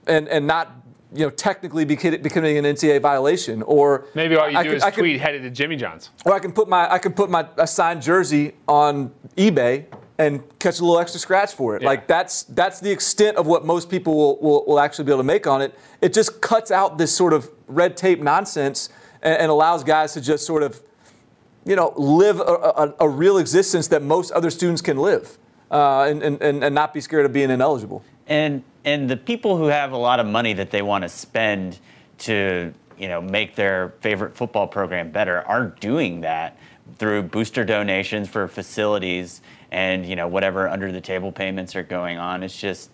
and and not you know technically be becoming an NCAA violation or Maybe all you I do could- is I tweet headed to Jimmy John's. or I can put my I can put my a signed jersey on eBay and catch a little extra scratch for it. Yeah. Like that's that's the extent of what most people will, will, will actually be able to make on it. It just cuts out this sort of red tape nonsense and, and allows guys to just sort of you know live a, a, a real existence that most other students can live uh, and, and, and not be scared of being ineligible. And and the people who have a lot of money that they want to spend to you know make their favorite football program better are doing that through booster donations for facilities and you know whatever under the table payments are going on. It's just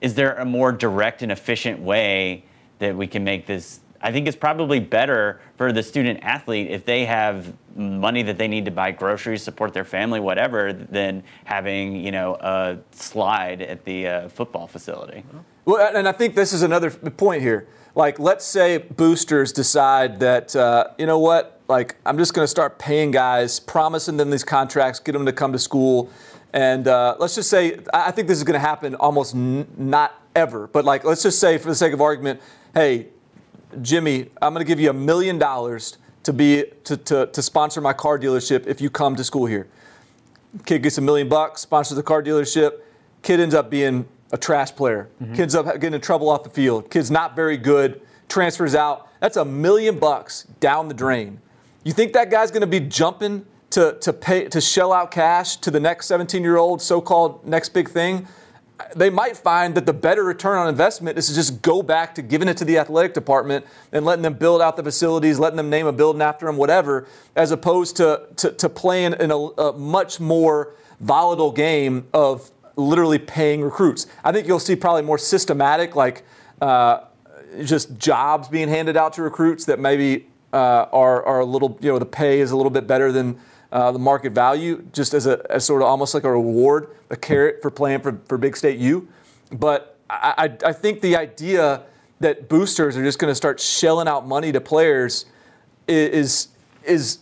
is there a more direct and efficient way that we can make this I think it's probably better for the student athlete if they have money that they need to buy groceries, support their family, whatever, than having you know a slide at the uh, football facility. Well, and I think this is another point here. Like, let's say boosters decide that, uh, you know what, like, I'm just going to start paying guys, promising them these contracts, get them to come to school. And uh, let's just say, I think this is going to happen almost n- not ever, but like, let's just say, for the sake of argument, hey, Jimmy, I'm going to give you a million dollars to be to, to, to sponsor my car dealership if you come to school here. Kid gets a million bucks, sponsors the car dealership. Kid ends up being a trash player. Mm-hmm. Kid's up getting in trouble off the field. Kid's not very good. Transfers out. That's a million bucks down the drain. You think that guy's going to be jumping to to pay to shell out cash to the next 17-year-old so-called next big thing? They might find that the better return on investment is to just go back to giving it to the athletic department and letting them build out the facilities, letting them name a building after them, whatever, as opposed to to, to playing in a, a much more volatile game of literally paying recruits. I think you'll see probably more systematic, like uh, just jobs being handed out to recruits that maybe uh, are are a little, you know, the pay is a little bit better than uh, the market value, just as a as sort of almost like a reward, a carrot for playing for, for Big State U. But I, I, I think the idea that boosters are just going to start shelling out money to players is is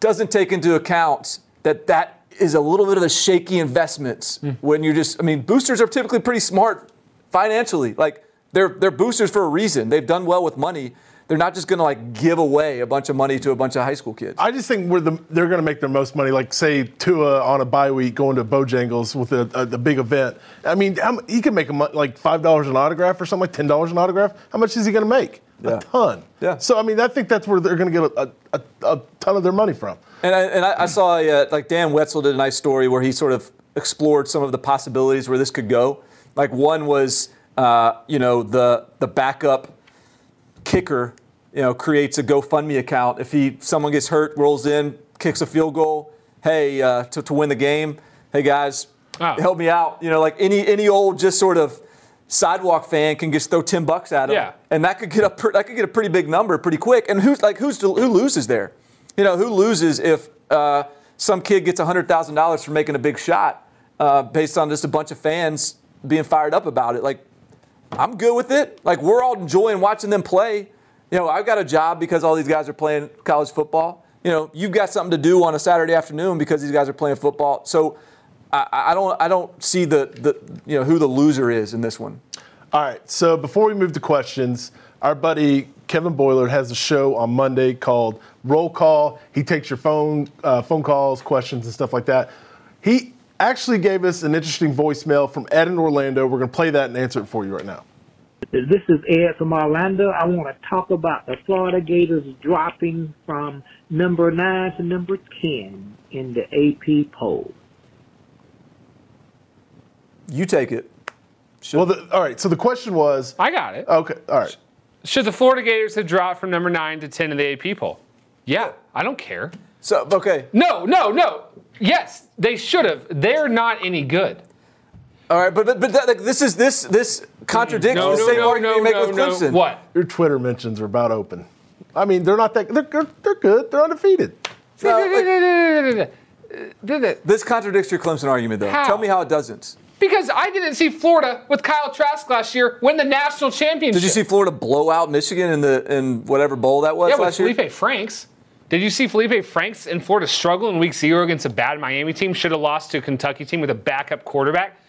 doesn't take into account that that is a little bit of a shaky investment when you're just I mean boosters are typically pretty smart financially. Like they're they're boosters for a reason. They've done well with money they're not just going to like give away a bunch of money to a bunch of high school kids I just think where the, they're going to make their most money, like say Tua on a bye week going to Bojangles with a, a, the big event. I mean, how, he could make a, like five dollars an autograph or something, like ten dollars an autograph. How much is he going to make? Yeah. A ton. Yeah. So I mean, I think that's where they're going to get a, a, a, ton of their money from. And I, and I, I saw a, uh, like Dan Wetzel did a nice story where he sort of explored some of the possibilities where this could go. Like one was, uh, you know, the the backup kicker, you know, creates a GoFundMe account. If he someone gets hurt, rolls in, kicks a field goal, hey, uh, to, to win the game, hey guys, Oh. help me out. You know, like any any old just sort of sidewalk fan can just throw ten bucks at him, Yeah. and that could get a that could get a pretty big number pretty quick. And who's like who's who loses there? You know, who loses if uh, some kid gets hundred thousand dollars for making a big shot uh, based on just a bunch of fans being fired up about it? Like, I'm good with it. Like, we're all enjoying watching them play. You know, I've got a job because all these guys are playing college football. You know, you've got something to do on a Saturday afternoon because these guys are playing football. So, I, I don't I don't see the, the you know who the loser is in this one. All right. So before we move to questions, our buddy Kevin Boiler has a show on Monday called Roll Call. He takes your phone uh, phone calls, questions, and stuff like that. He actually gave us an interesting voicemail from Ed in Orlando. We're going to play that and answer it for you right now. This is Ed from Orlando. I want to talk about the Florida Gators dropping from number nine to number 10 in the AP poll. You take it. Should Well, the, all right. So the question was. I got it. Okay. All right. Should the Florida Gators have dropped from number nine to 10 in the AP poll? Yeah, I don't care. So okay. No, no, no. Yes, they should have. They're not any good. All right, but but, but that, like, this is this this contradicts No, the no, same no, argument no, you make no, with no. Clemson. What? Your Twitter mentions are about open. I mean, they're not that. They're they're, they're good. They're undefeated. No, like, this contradicts your Clemson argument, though. How? Tell me how it doesn't. Because I didn't see Florida with Kyle Trask last year win the national championship. Did you see Florida blow out Michigan in the in whatever bowl that was last year? Yeah, with last year? Felipe Franks. Did you see Felipe Franks in Florida struggle in week zero against a bad Miami team? Should have lost to a Kentucky team with a backup quarterback.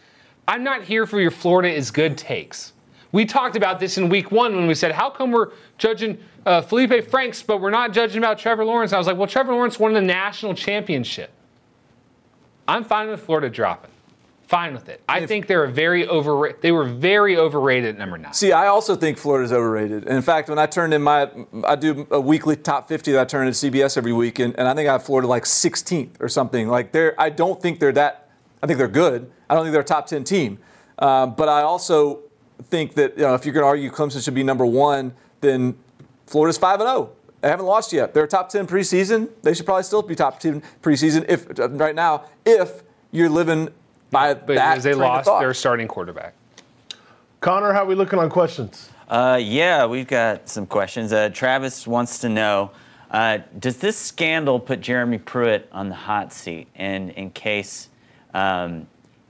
I'm not here for your Florida is good takes. We talked about this in week one when we said, how come we're judging uh, Felipe Franks, but we're not judging about Trevor Lawrence? I was like, well, Trevor Lawrence won the national championship. I'm fine with Florida dropping. Fine with it. I think they're a very over. They were very overrated at number nine. See, I also think Florida's overrated. And in fact, when I turned in my, I do a weekly top 50 that I turn in to CBS every week, and, and I think I have Florida like 16th or something. Like they're, I don't think they're that. I think they're good. I don't think they're a top 10 team. Um, but I also think that you know, if you're going to argue Clemson should be number one, then Florida's five and zero. They haven't lost yet. They're top 10 preseason. They should probably still be top 10 preseason if right now if you're living by But that they lost their starting quarterback. Connor, how are we looking on questions? Uh, yeah, we've got some questions. Uh, Travis wants to know uh, Does this scandal put Jeremy Pruitt on the hot seat? And in case um,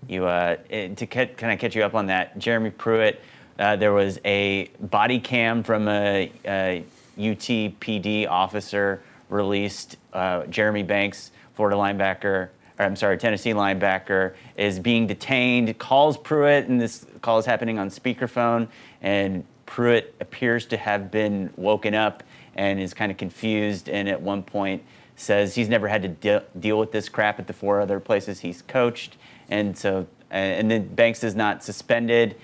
you, uh, eh, to ca- kind of catch you up on that, Jeremy Pruitt, uh, there was a body cam from a, a UTPD officer released. Uh, Jeremy Banks, Florida linebacker, or I'm sorry, Tennessee linebacker, is being detained, calls Pruitt, and this call is happening on speakerphone. And Pruitt appears to have been woken up and is kind of confused, and at one point says he's never had to de- deal with this crap at the four other places he's coached. And so, and then Banks is not suspended.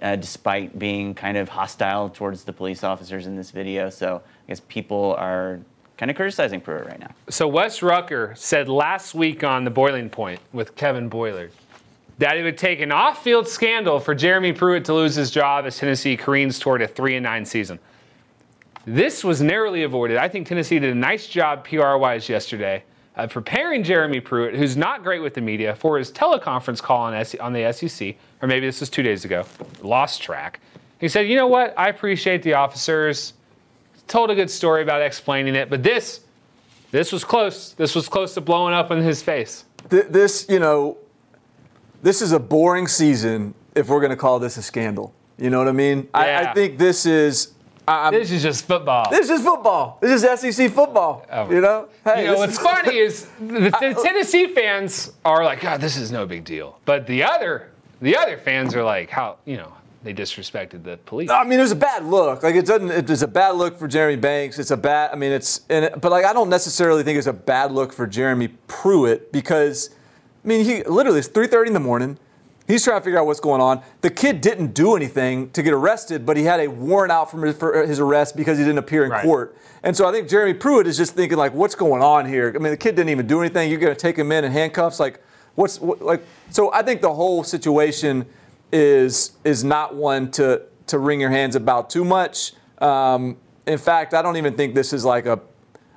Uh, despite being kind of hostile towards the police officers in this video. So I guess people are kind of criticizing Pruitt right now. So Wes Rucker said last week on the Boiling Point with Kevin Boiler that it would take an off-field scandal for Jeremy Pruitt to lose his job as Tennessee careens toward a three and nine season. This was narrowly avoided. I think Tennessee did a nice job PR-wise yesterday of preparing Jeremy Pruitt, who's not great with the media, for his teleconference call on, S- on the SEC, or maybe this was two days ago. Lost track. He said, "You know what? I appreciate the officers. Told a good story about explaining it, but this, this was close. This was close to blowing up in his face." Th- this, you know, this is a boring season if we're going to call this a scandal. You know what I mean? I, I think this is. I'm, This is just football. this is football. This is SEC football. Oh. You know? Hey, you know what's [laughs] funny is the, the uh, Tennessee fans are like, "God, this is no big deal," but the other, the other fans are like, "How you know they disrespected the police?" I mean, it was a bad look. Like it doesn't. It's a bad look for Jeremy Banks. It's a bad. I mean, it's. And it, but like, I don't necessarily think it's a bad look for Jeremy Pruitt because, I mean, he literally it's 3:30 in the morning. He's trying to figure out what's going on. The kid didn't do anything to get arrested, but he had a warrant out from his, for his arrest because he didn't appear in Right. court. And so I think Jeremy Pruitt is just thinking like, what's going on here? I mean, the kid didn't even do anything. You're going to take him in in handcuffs? Like, what's what, like? So I think the whole situation is is not one to to wring your hands about too much. Um, in fact, I don't even think this is like a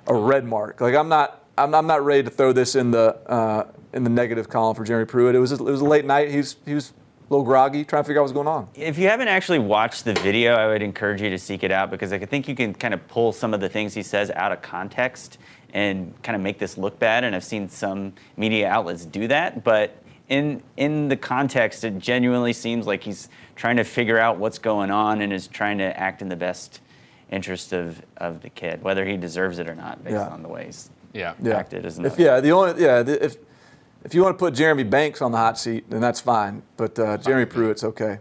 a red mark. Like I'm not I'm, I'm not ready to throw this in the uh, in the negative column for Jeremy Pruitt. It was a, it was a late night. He was he was a little groggy, trying to figure out what's going on. If you haven't actually watched the video, I would encourage you to seek it out because I think you can kind of pull some of the things he says out of context and kind of make this look bad. And I've seen some media outlets do that, but in in the context, it genuinely seems like he's trying to figure out what's going on and is trying to act in the best interest of, of the kid, whether he deserves it or not, based Yeah. on the ways yeah. acted. Isn't If yeah, the only yeah the, if if you want to put Jeremy Banks on the hot seat, then that's fine. But uh, Jeremy Pruitt's okay.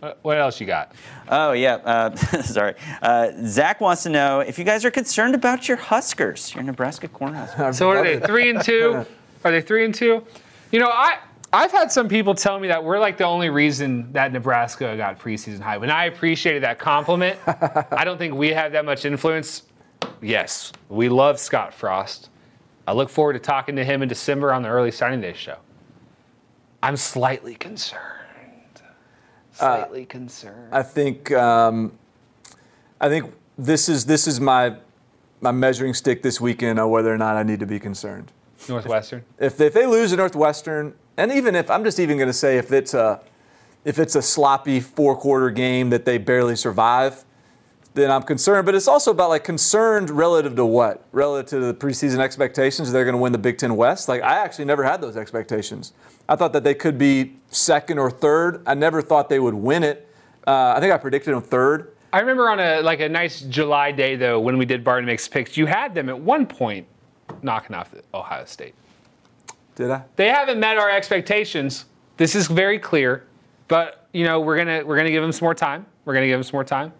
What- What else you got? Oh yeah, uh, [laughs] sorry. Uh, Zach wants to know if you guys are concerned about your Huskers, your Nebraska Cornhuskers. [laughs] So [laughs] are they? Three and two? Are they three and two? You know, I I've had some people tell me that we're like the only reason that Nebraska got preseason hype, and I appreciated that compliment. [laughs] I don't think we have that much influence. Yes, we love Scott Frost. I look forward to talking to him in December on the early signing day show. I'm slightly concerned. Slightly concerned. I think um, I think this is this is my my measuring stick this weekend on whether or not I need to be concerned. Northwestern. If they, if they lose to Northwestern, and even if I'm just even going to say if it's a if it's a sloppy four quarter game that they barely survive, then I'm concerned. But it's also about like concerned relative to what? Relative to the preseason expectations, they're going to win the Big Ten West. Like I actually never had those expectations. I thought that they could be second or third. I never thought they would win it. Uh, I think I predicted them third. I remember on a like a nice July day though when we did Barton Makes Picks, you had them at one point knocking off Ohio State. Did I? They haven't met our expectations. This is very clear, but you know we're gonna we're gonna give them some more time. We're gonna give them some more time.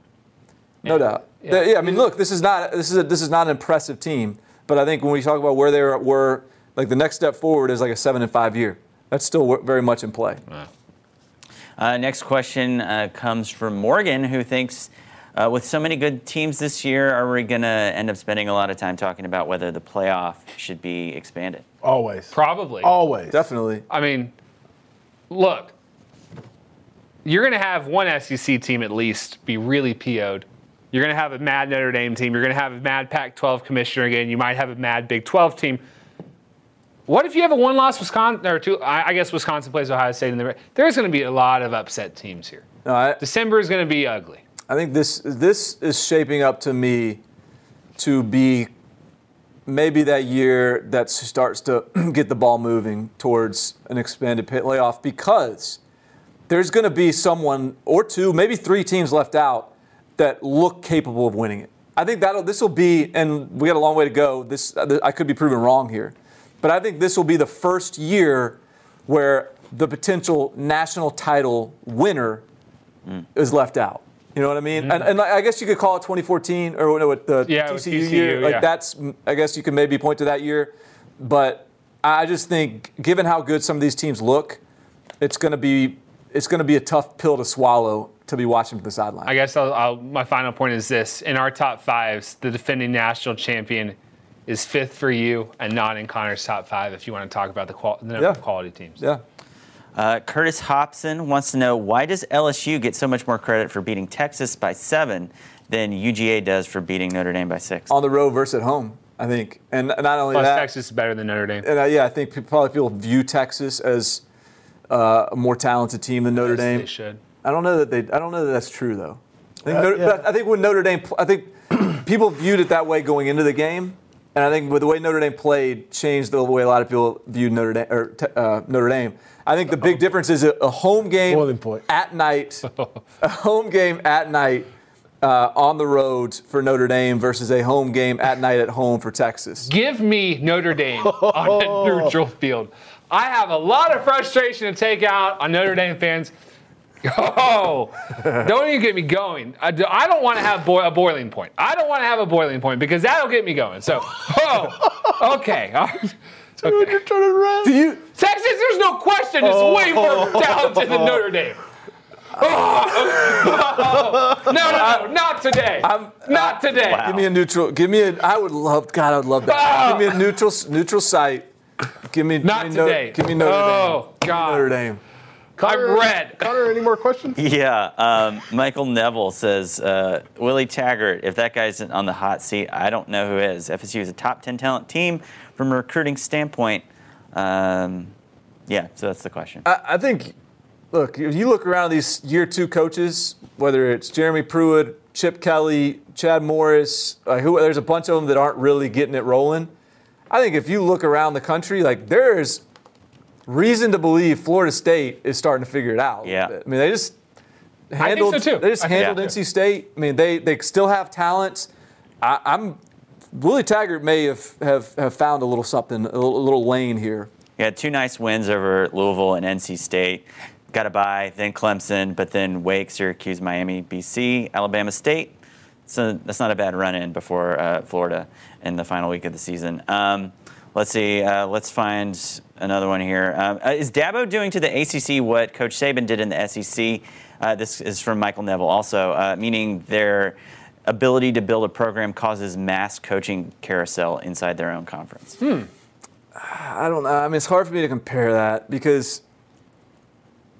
No doubt. Yeah. yeah, I mean, look, this is not this is a, this is not an impressive team, but I think when we talk about where they were, were like the next step forward is like a seven and five year. That's still very much in play. Uh, next question uh, comes from Morgan, who thinks, uh, with so many good teams this year, are we going to end up spending a lot of time talking about whether the playoff should be expanded? Always. Probably. Always. Definitely. I mean, look, you're going to have one SEC team at least be really PO'd. You're going to have a mad Notre Dame team. You're going to have a mad Pac 12 commissioner again. You might have a mad Big 12 team. What if you have a one loss Wisconsin, or two? I I guess Wisconsin plays Ohio State in the. There's going to be a lot of upset teams here. No, I, December is going to be ugly. I think this this is shaping up to me to be maybe that year that starts to [clears throat] get the ball moving towards an expanded pit playoff because there's going to be someone or two, maybe three teams left out that look capable of winning it. I think that this will be, and we got a long way to go. This uh, I could be proven wrong here, but I think this will be the first year where the potential national title winner mm. is left out. You know what I mean? And, mm-hmm. and I guess you could call it 2014 or no, the Yeah, TCU, TCU, year. Like that's, I guess you can maybe point to that year, but I just think given how good some of these teams look, it's going to be it's going to be a tough pill to swallow to be watching from the sideline. I guess I'll, I'll, my final point is this: in our top fives, the defending national champion is fifth for you, and not in Connor's top five. If you want to talk about the, qual- the number Yeah. of quality teams. yeah. Uh, Curtis Hobson wants to know why does LSU get so much more credit for beating Texas by seven than UGA does for beating Notre Dame by six? On the road versus at home, I think, and not only Plus, that, Texas is better than Notre Dame. and uh, yeah, I think people, probably people view Texas as uh, a more talented team than Notre Yes, Dame. They should. I don't know that they. I don't know that that's true though. I think, Uh, Notre, yeah. but I think when Notre Dame, I think [clears throat] people viewed it that way going into the game, and I think with the way Notre Dame played changed the way a lot of people viewed Notre Dame. Or, uh, Notre Dame. I think the big difference is a, a home game Boiling point. at night, [laughs] a home game at night uh, on the road for Notre Dame versus a home game at night at home for Texas. Give me Notre Dame on a [laughs] neutral field. I have a lot of frustration to take out on Notre Dame fans. [laughs] Oh, don't even get me going. I do- I don't want to have boi- a boiling point. I don't want to have a boiling point because that'll get me going. So, oh, okay. [laughs] okay. You're turning red. Do you? Texas, there's no question, is way more talented than Notre Dame. [laughs] Oh. [laughs] no, no, no, not today. I'm- not today. Give me a neutral. Give me a. I would love. God, I would love that. Ah! Give me a neutral neutral site. Give me. Not give me Notre- today. give me Notre Oh, Dame. Give me God. Notre Dame. I'm red. Connor, any more questions? Yeah, um, Michael Neville says uh, Willie Taggart. If that guy isn't on the hot seat, I don't know who is. FSU is a top ten talent team from a recruiting standpoint. Um, yeah, so that's the question. I, I think. Look, if you look around these year two coaches, whether it's Jeremy Pruitt, Chip Kelly, Chad Morris, uh, who there's a bunch of them that aren't really getting it rolling. I think if you look around the country, like there's reason to believe Florida State is starting to figure it out. Yeah. I mean, they just handled. so, too. They just I think handled so, NC State. I mean, they they still have talent. I, I'm Willie Taggart may have, have, have found a little something, a little, a little lane here. Yeah, two nice wins over Louisville and NC State. got a bye, then Clemson, but then Wake, Syracuse, Miami, BC, Alabama State. So that's not a bad run in before uh, Florida in the final week of the season. Um, let's see. Uh, let's find another one here. Um, uh, is Dabo doing to the ACC what Coach Saban did in the SEC? Uh, this is from Michael Neville also, uh, meaning their ability to build a program causes mass coaching carousel inside their own conference. Hmm. I don't know. I mean, it's hard for me to compare that because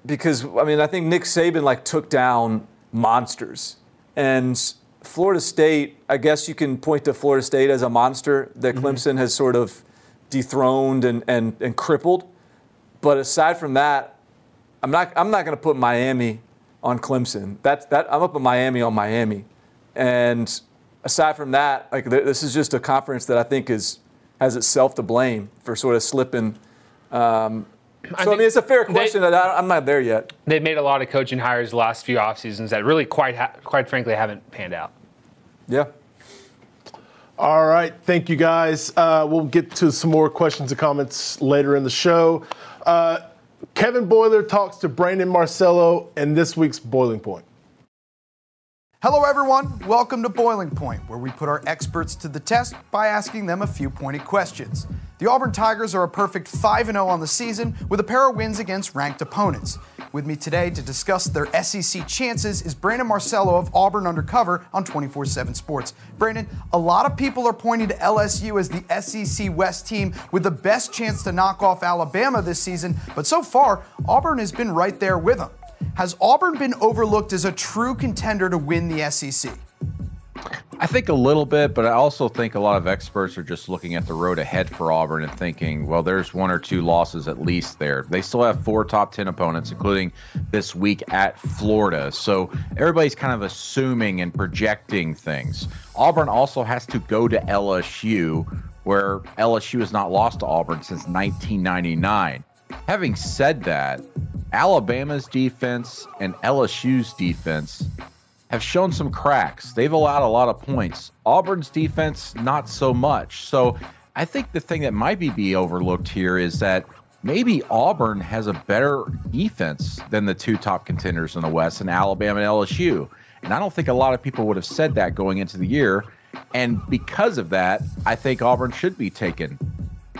because I mean, I think Nick Saban like took down monsters, and Florida State. I guess you can point to Florida State as a monster that mm-hmm. Clemson has sort of dethroned and, and, and crippled. But aside from that, I'm not I'm not going to put Miami on Clemson. That's that I'm up in Miami on Miami, and aside from that, like this is just a conference that I think is has itself to blame for sort of slipping. Um, so I, I, mean, it's a fair question they, that I, am not there yet. They've made a lot of coaching hires the last few off seasons that really, quite ha- quite frankly, haven't panned out. Yeah. All right, thank you guys. Uh, we'll get to some more questions and comments later in the show. Uh, Kevin Boiler talks to Brandon Marcello in this week's Boiling Point. Hello, everyone. Welcome to Boiling Point, where we put our experts to the test by asking them a few pointed questions. The Auburn Tigers are a perfect 5 0 on the season with a pair of wins against ranked opponents. With me today to discuss their SEC chances is Brandon Marcello of Auburn Undercover on 24 7 Sports. Brandon, a lot of people are pointing to LSU as the SEC West team with the best chance to knock off Alabama this season, but so far, Auburn has been right there with them. Has Auburn been overlooked as a true contender to win the SEC? I think a little bit, but I also think a lot of experts are just looking at the road ahead for Auburn and thinking, well, there's one or two losses at least there. They still have four top 10 opponents, including this week at Florida. So everybody's kind of assuming and projecting things. Auburn also has to go to LSU, where LSU has not lost to Auburn since 1999. Having said that, Alabama's defense and LSU's defense have shown some cracks. They've allowed a lot of points. Auburn's defense, not so much. So I think the thing that might be, be overlooked here is that maybe Auburn has a better defense than the two top contenders in the West, and Alabama and LSU. And I don't think a lot of people would have said that going into the year. And because of that, I think Auburn should be taken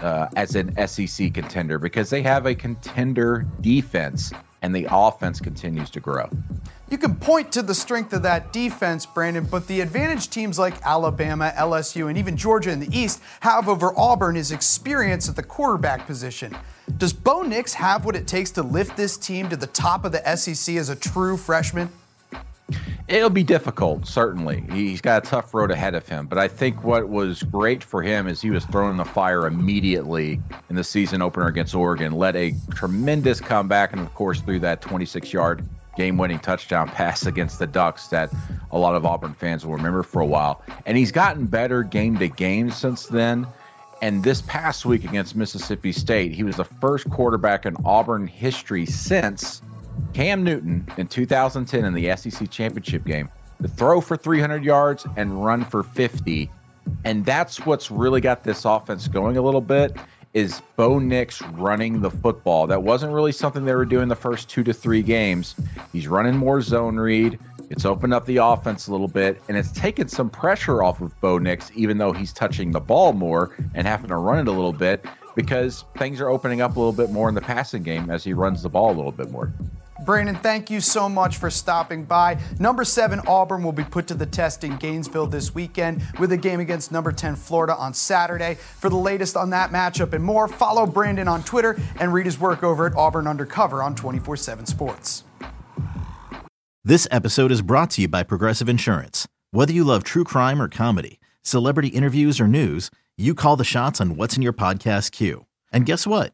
uh, as an SEC contender because they have a contender defense and the offense continues to grow. You can point to the strength of that defense, Brandon, but the advantage teams like Alabama, LSU, and even Georgia in the East have over Auburn is experience at the quarterback position. Does Bo Nix have what it takes to lift this team to the top of the SEC as a true freshman? It'll be difficult, certainly. He's got a tough road ahead of him. But I think what was great for him is he was thrown in the fire immediately in the season opener against Oregon, led a tremendous comeback, and of course, through that 26 yard game winning touchdown [laughs] pass against the Ducks that a lot of Auburn fans will remember for a while. And he's gotten better game to game since then. And this past week against Mississippi State, he was the first quarterback in Auburn history since Cam Newton in 2010 in the SEC championship game to throw for 300 yards and run for 50. And that's what's really got this offense going a little bit is Bo Nix running the football. That wasn't really something they were doing the first two to three games. He's running more zone read. It's opened up the offense a little bit, and it's taken some pressure off of Bo Nix, even though he's touching the ball more and having to run it a little bit because things are opening up a little bit more in the passing game as he runs the ball a little bit more. Brandon, thank you so much for stopping by. Number seven, Auburn will be put to the test in Gainesville this weekend with a game against number 10, Florida on Saturday. For the latest on that matchup and more, follow Brandon on Twitter and read his work over at Auburn Undercover on 24 7 Sports. This episode is brought to you by Progressive Insurance. Whether you love true crime or comedy, celebrity interviews or news, you call the shots on What's in Your Podcast queue. And guess what?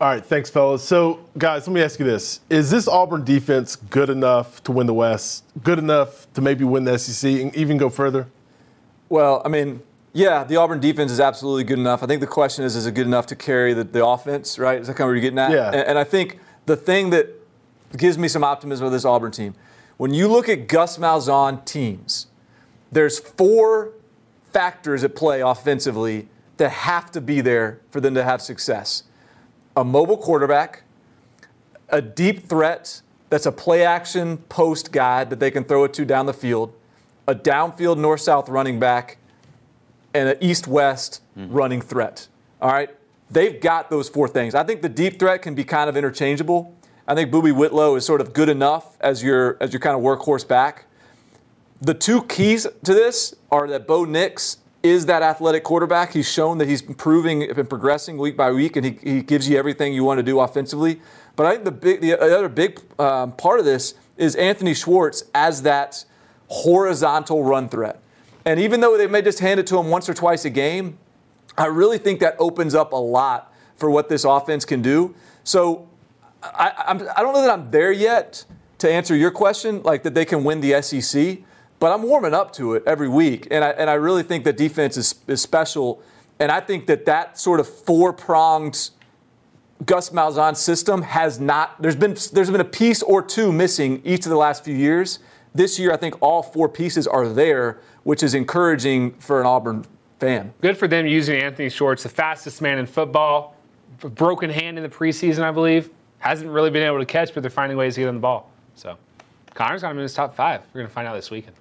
All right, thanks, fellas. So, guys, let me ask you this: Is this Auburn defense good enough to win the West? Good enough to maybe win the SEC and even go further? Well, I mean, yeah, the Auburn defense is absolutely good enough. I think the question is, is it good enough to carry the, the offense, right? Is that kind of where you're getting at? Yeah. And, and I think the thing that gives me some optimism with this Auburn team, when you look at Gus Malzahn teams, there's four factors at play offensively that have to be there for them to have success. A mobile quarterback, a deep threat that's a play action post guy that they can throw it to down the field, a downfield north south running back, and an east west mm-hmm. running threat. All right? They've got those four things. I think the deep threat can be kind of interchangeable. I think Boobee Whitlow is sort of good enough as your as your kind of workhorse back. The two keys to this are that Bo Nix is that athletic quarterback. He's shown that he's improving and progressing week by week, and he, he gives you everything you want to do offensively. But I think the big, the other big um, part of this is Anthony Schwartz as that horizontal run threat. And even though they may just hand it to him once or twice a game, I really think that opens up a lot for what this offense can do. So I, I'm, I don't know that I'm there yet to answer your question, like that they can win the SEC, but I'm warming up to it every week. And I, and I really think that defense is, is special. And I think that that sort of four pronged Gus Malzahn system has not. There's been there's been a piece or two missing each of the last few years. This year, I think all four pieces are there, which is encouraging for an Auburn fan. Good for them using Anthony Schwartz, the fastest man in football. Broken hand in the preseason, I believe. Hasn't really been able to catch, but they're finding ways to get on the ball. So Connor's got him in his top five. We're going to find out this weekend.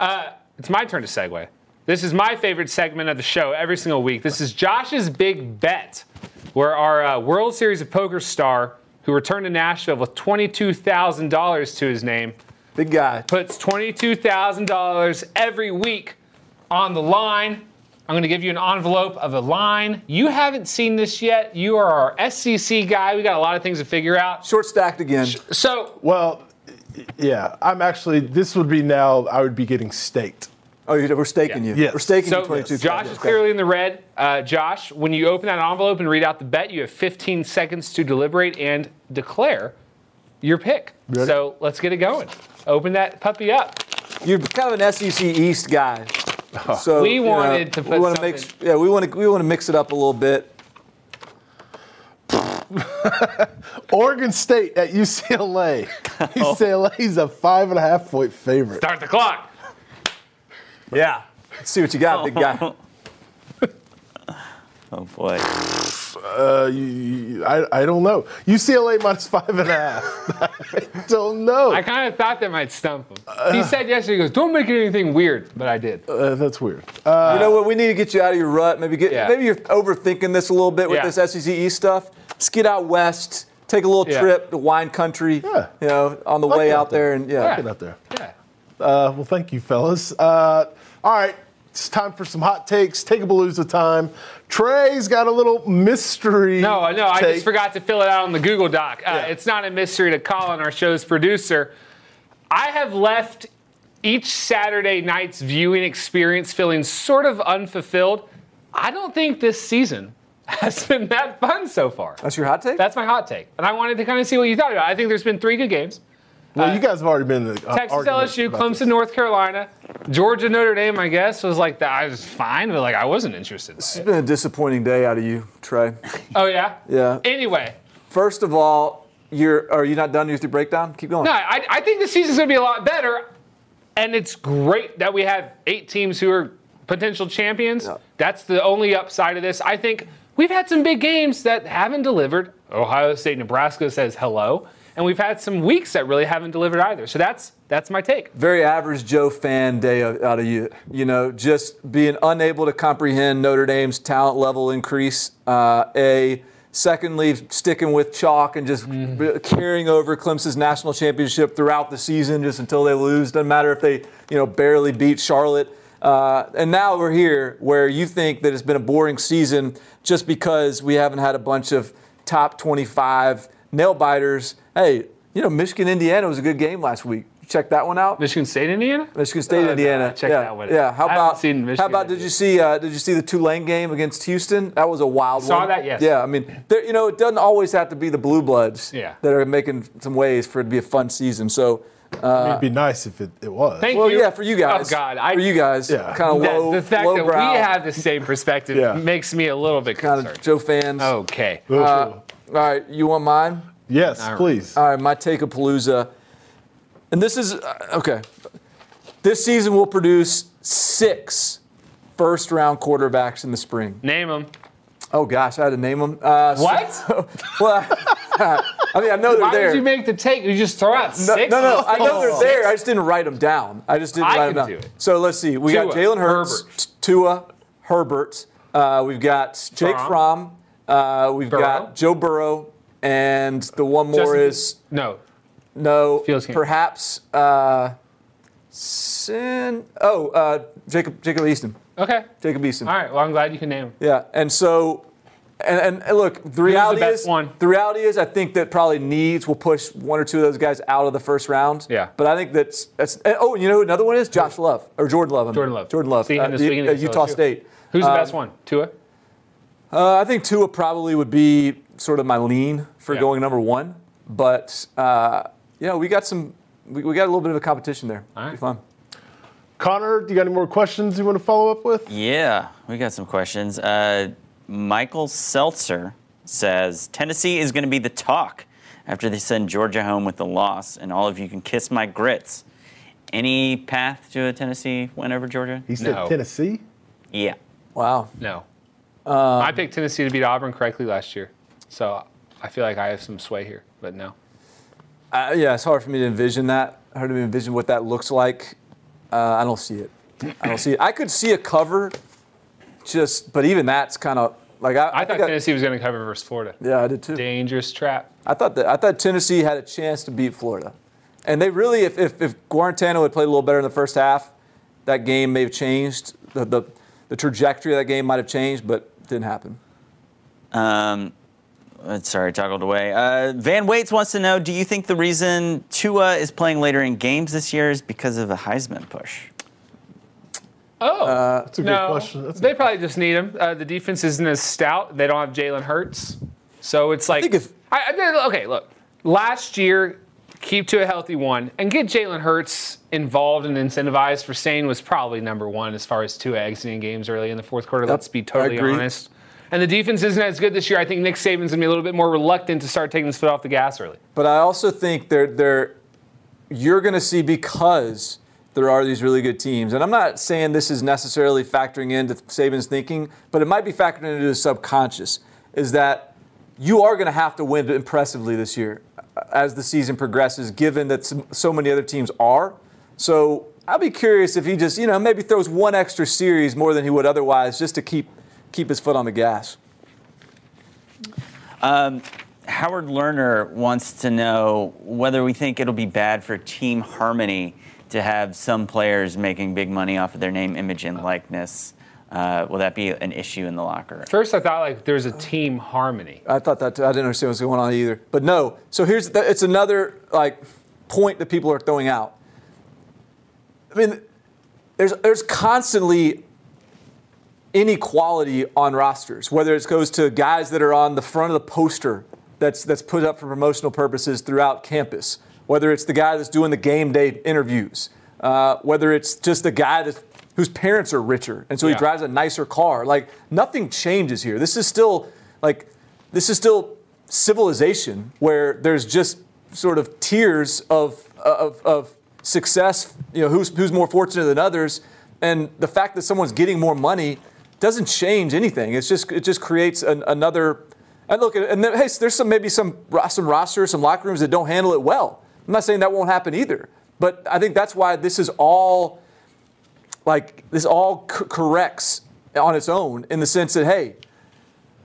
Uh, it's my turn to segue. This is my favorite segment of the show every single week. This is Josh's Big Bet, where our uh, World Series of Poker star, who returned to Nashville with $22,000 to his name, Big guy. puts $22,000 every week on the line. I'm going to give you an envelope of a line. You haven't seen this yet. You are our SEC guy. We got a lot of things to figure out. Short stacked again. So, Well, yeah, I'm actually. This would be now. I would be getting staked. Oh, you- we're staking Yeah. you. Yes. We're staking so you 22. Josh is clearly in the red. Uh, Josh, when you open that envelope and read out the bet, you have 15 seconds to deliberate and declare your pick. Ready? So let's get it going. Open that puppy up. You're kind of an SEC East guy. [laughs] So We you know, wanted to we put wanna mix. Yeah, we want to we want to mix it up a little bit. [laughs] Oregon State at UCLA. UCLA is a five and a half point favorite. Start the clock. Yeah. Let's see what you got, big guy. Oh [laughs] boy. Uh, you, you- I, I don't know. UCLA minus five and a half. [laughs] I don't know. I kind of thought that might stump him. He said yesterday, he goes, don't make it anything weird, but I did. Uh, that's weird. Uh, you know what? We need to get you out of your rut. Maybe get. Yeah. Maybe you're overthinking this a little bit with Yeah. this SEC East stuff. Let's get out west. Take a little Yeah. trip to wine country. Yeah. You know, on the Like way out out there. there, and yeah. get out there. Yeah. Uh, well, thank you, fellas. Uh, all right, it's time for some hot takes. Take a Palooza time. Trey's got a little mystery. No, no, I just forgot to fill it out on the Google Doc. Uh, Yeah. It's not a mystery to Colin, our show's producer. I have left each Saturday night's viewing experience feeling sort of unfulfilled. I don't think this season has been that fun so far. That's your hot take. That's my hot take. And I wanted to kind of see what you thought about it. I think there's been three good games. Well, you guys have already been in the uh, Texas argument LSU, Clemson, this. North Carolina, Georgia, Notre Dame, I guess, was like that. I was fine, but like I wasn't interested. This has it. been a disappointing day out of you, Trey. Oh, yeah? Yeah. Anyway, First of all, you're are you not done with your breakdown? Keep going. No, I, I think the season's going to be a lot better, and it's great that we have eight teams who are potential champions. Yeah. That's the only upside of this. I think we've had some big games that haven't delivered. Ohio State, Nebraska says hello, and we've had some weeks that really haven't delivered either. So that's that's my take. very average Joe fan day out of you. You know, just being unable to comprehend Notre Dame's talent level increase. Uh, a secondly, sticking with chalk and just Mm-hmm. carrying over Clemson's national championship throughout the season, just until they lose. Doesn't matter if they, you know, barely beat Charlotte. Uh, and now we're here where you think that it's been a boring season just because we haven't had a bunch of top 25 nail biters. Hey, you know, Michigan, Indiana was a good game last week. Check that one out. Michigan State, Indiana. Michigan State, Uh, Indiana. I checked yeah. that one. Yeah. How I haven't about seen how about did you see uh, did you see the Tulane game against Houston? That was a wild Saw one. Saw that, yes. Yeah. I mean, there, you know, it doesn't always have to be the blue bloods Yeah. that are making some ways for it to be a fun season. So It'd be nice if it, it was. Thank Well, you. yeah, for you guys. Oh God, I, for you guys, Yeah. kind of low, the fact low that brow, we have the same perspective Yeah. makes me a little bit kind of Joe fans. Okay. Uh, all right, you want mine? yes, please. All right, my take of Palooza. And this is, uh, okay. This season will produce six first round quarterbacks in the spring. Name them. Oh, gosh, I had to name them. Uh, so- What? [laughs] well, [laughs] I mean, I know they're Why there. did you make the take? You just throw out no, six. no, no, I know they're there. I just didn't write them down. I just didn't I write can them do down. it. So let's see. We got Jalen Hurts, Herbert. Tua, Herbert. Uh, we've got Jake Fromm. Uh, we've Burrow. got Joe Burrow. And the one more Justin- is no. no, perhaps uh, Sin. Oh, uh, Jacob Jacob Eason. Okay. Jacob Eason. All right. Well, I'm glad you can name them. Yeah, and so, and, and, and look, the reality best is, one? the reality is, I think that probably needs will push one or two of those guys out of the first round. Yeah. But I think that's that's. and- Oh, you know who another one is Josh Love or Jordan Love. I mean. Jordan Love. Jordan Love. See uh, this the- weekend uh, Utah State. Who's the Um, best one? Tua. Uh, I think Tua probably would be sort of my lean for Yeah. going number one, but uh, yeah, we got some. We, we got a little bit of a competition there. All right. Be fun. Connor, do you got any more questions you want to follow up with? Yeah, we got some questions. Uh, Michael Seltzer says Tennessee is going to be the talk after they send Georgia home with the loss, and all of you can kiss my grits. Any path to a Tennessee win over Georgia? He said No. Tennessee. Yeah. Wow. No. Um, I picked Tennessee to beat Auburn correctly last year, so I feel like I have some sway here. But no. Uh, yeah, it's hard for me to envision that. Hard to envision what that looks like. Uh, I don't see it. I don't see it. I could see a cover, just, but even that's kind of like I. I thought think I- Tennessee was going to cover versus Florida. Yeah, I did too. Dangerous trap. I thought that I thought Tennessee had a chance to beat Florida, and they really, if if, if Guarantano had played a little better in the first half, that game may have changed. The the, the trajectory of that game might have changed, but didn't happen. Um, sorry, toggled away. Uh, Van Waits wants to know Do you think the reason Tua is playing later in games this year is because of a Heisman push? Oh, That's a good no. question. That's they good probably just need him. Uh, the defense isn't as stout. They don't have Jalen Hurts, so it's like. think if- I, I- okay, look. Last year, keep to a healthy one and get Jalen Hurts involved and incentivized for saying was probably number one as far as Tua exiting games early in the fourth quarter. Let's be totally honest. And the defense isn't as good this year. I think Nick Saban's gonna be a little bit more reluctant to start taking his foot off the gas early. But I also think they're, they're, you're going to see because there are these really good teams. And I'm not saying this is necessarily factoring into Saban's thinking, but it might be factoring into his subconscious, is that you are going to have to win impressively this year uh, as the season progresses, given that so- many other teams are. So I'll be curious if he just, you know, maybe throws one extra series more than he would otherwise just to keep, keep his foot on the gas. Um, Howard Lerner wants to know whether we think it'll be bad for team harmony to have some players making big money off of their name, image, and likeness. Uh, will that be an issue in the locker room? First, I thought like there's a team harmony. I thought that too. I didn't understand what's going on either. But no. So here's the, it's another like point that people are throwing out. I mean, there's there's constantly inequality on rosters, whether it goes to guys that are on the front of the poster that's that's put up for promotional purposes throughout campus, whether it's the guy that's doing the game day interviews, uh, whether it's just the guy that whose parents are richer and so he drives a nicer car. Like nothing changes here. This is still like this is still civilization where there's just sort of tiers of of, of success. You know, who's who's more fortunate than others, and the fact that someone's getting more money doesn't change anything. It's just it just creates an, another. And look, and then, hey, there's some maybe some some rosters, some locker rooms that don't handle it well. I'm not saying that won't happen either, but I think that's why this is all like this all corrects on its own in the sense that hey,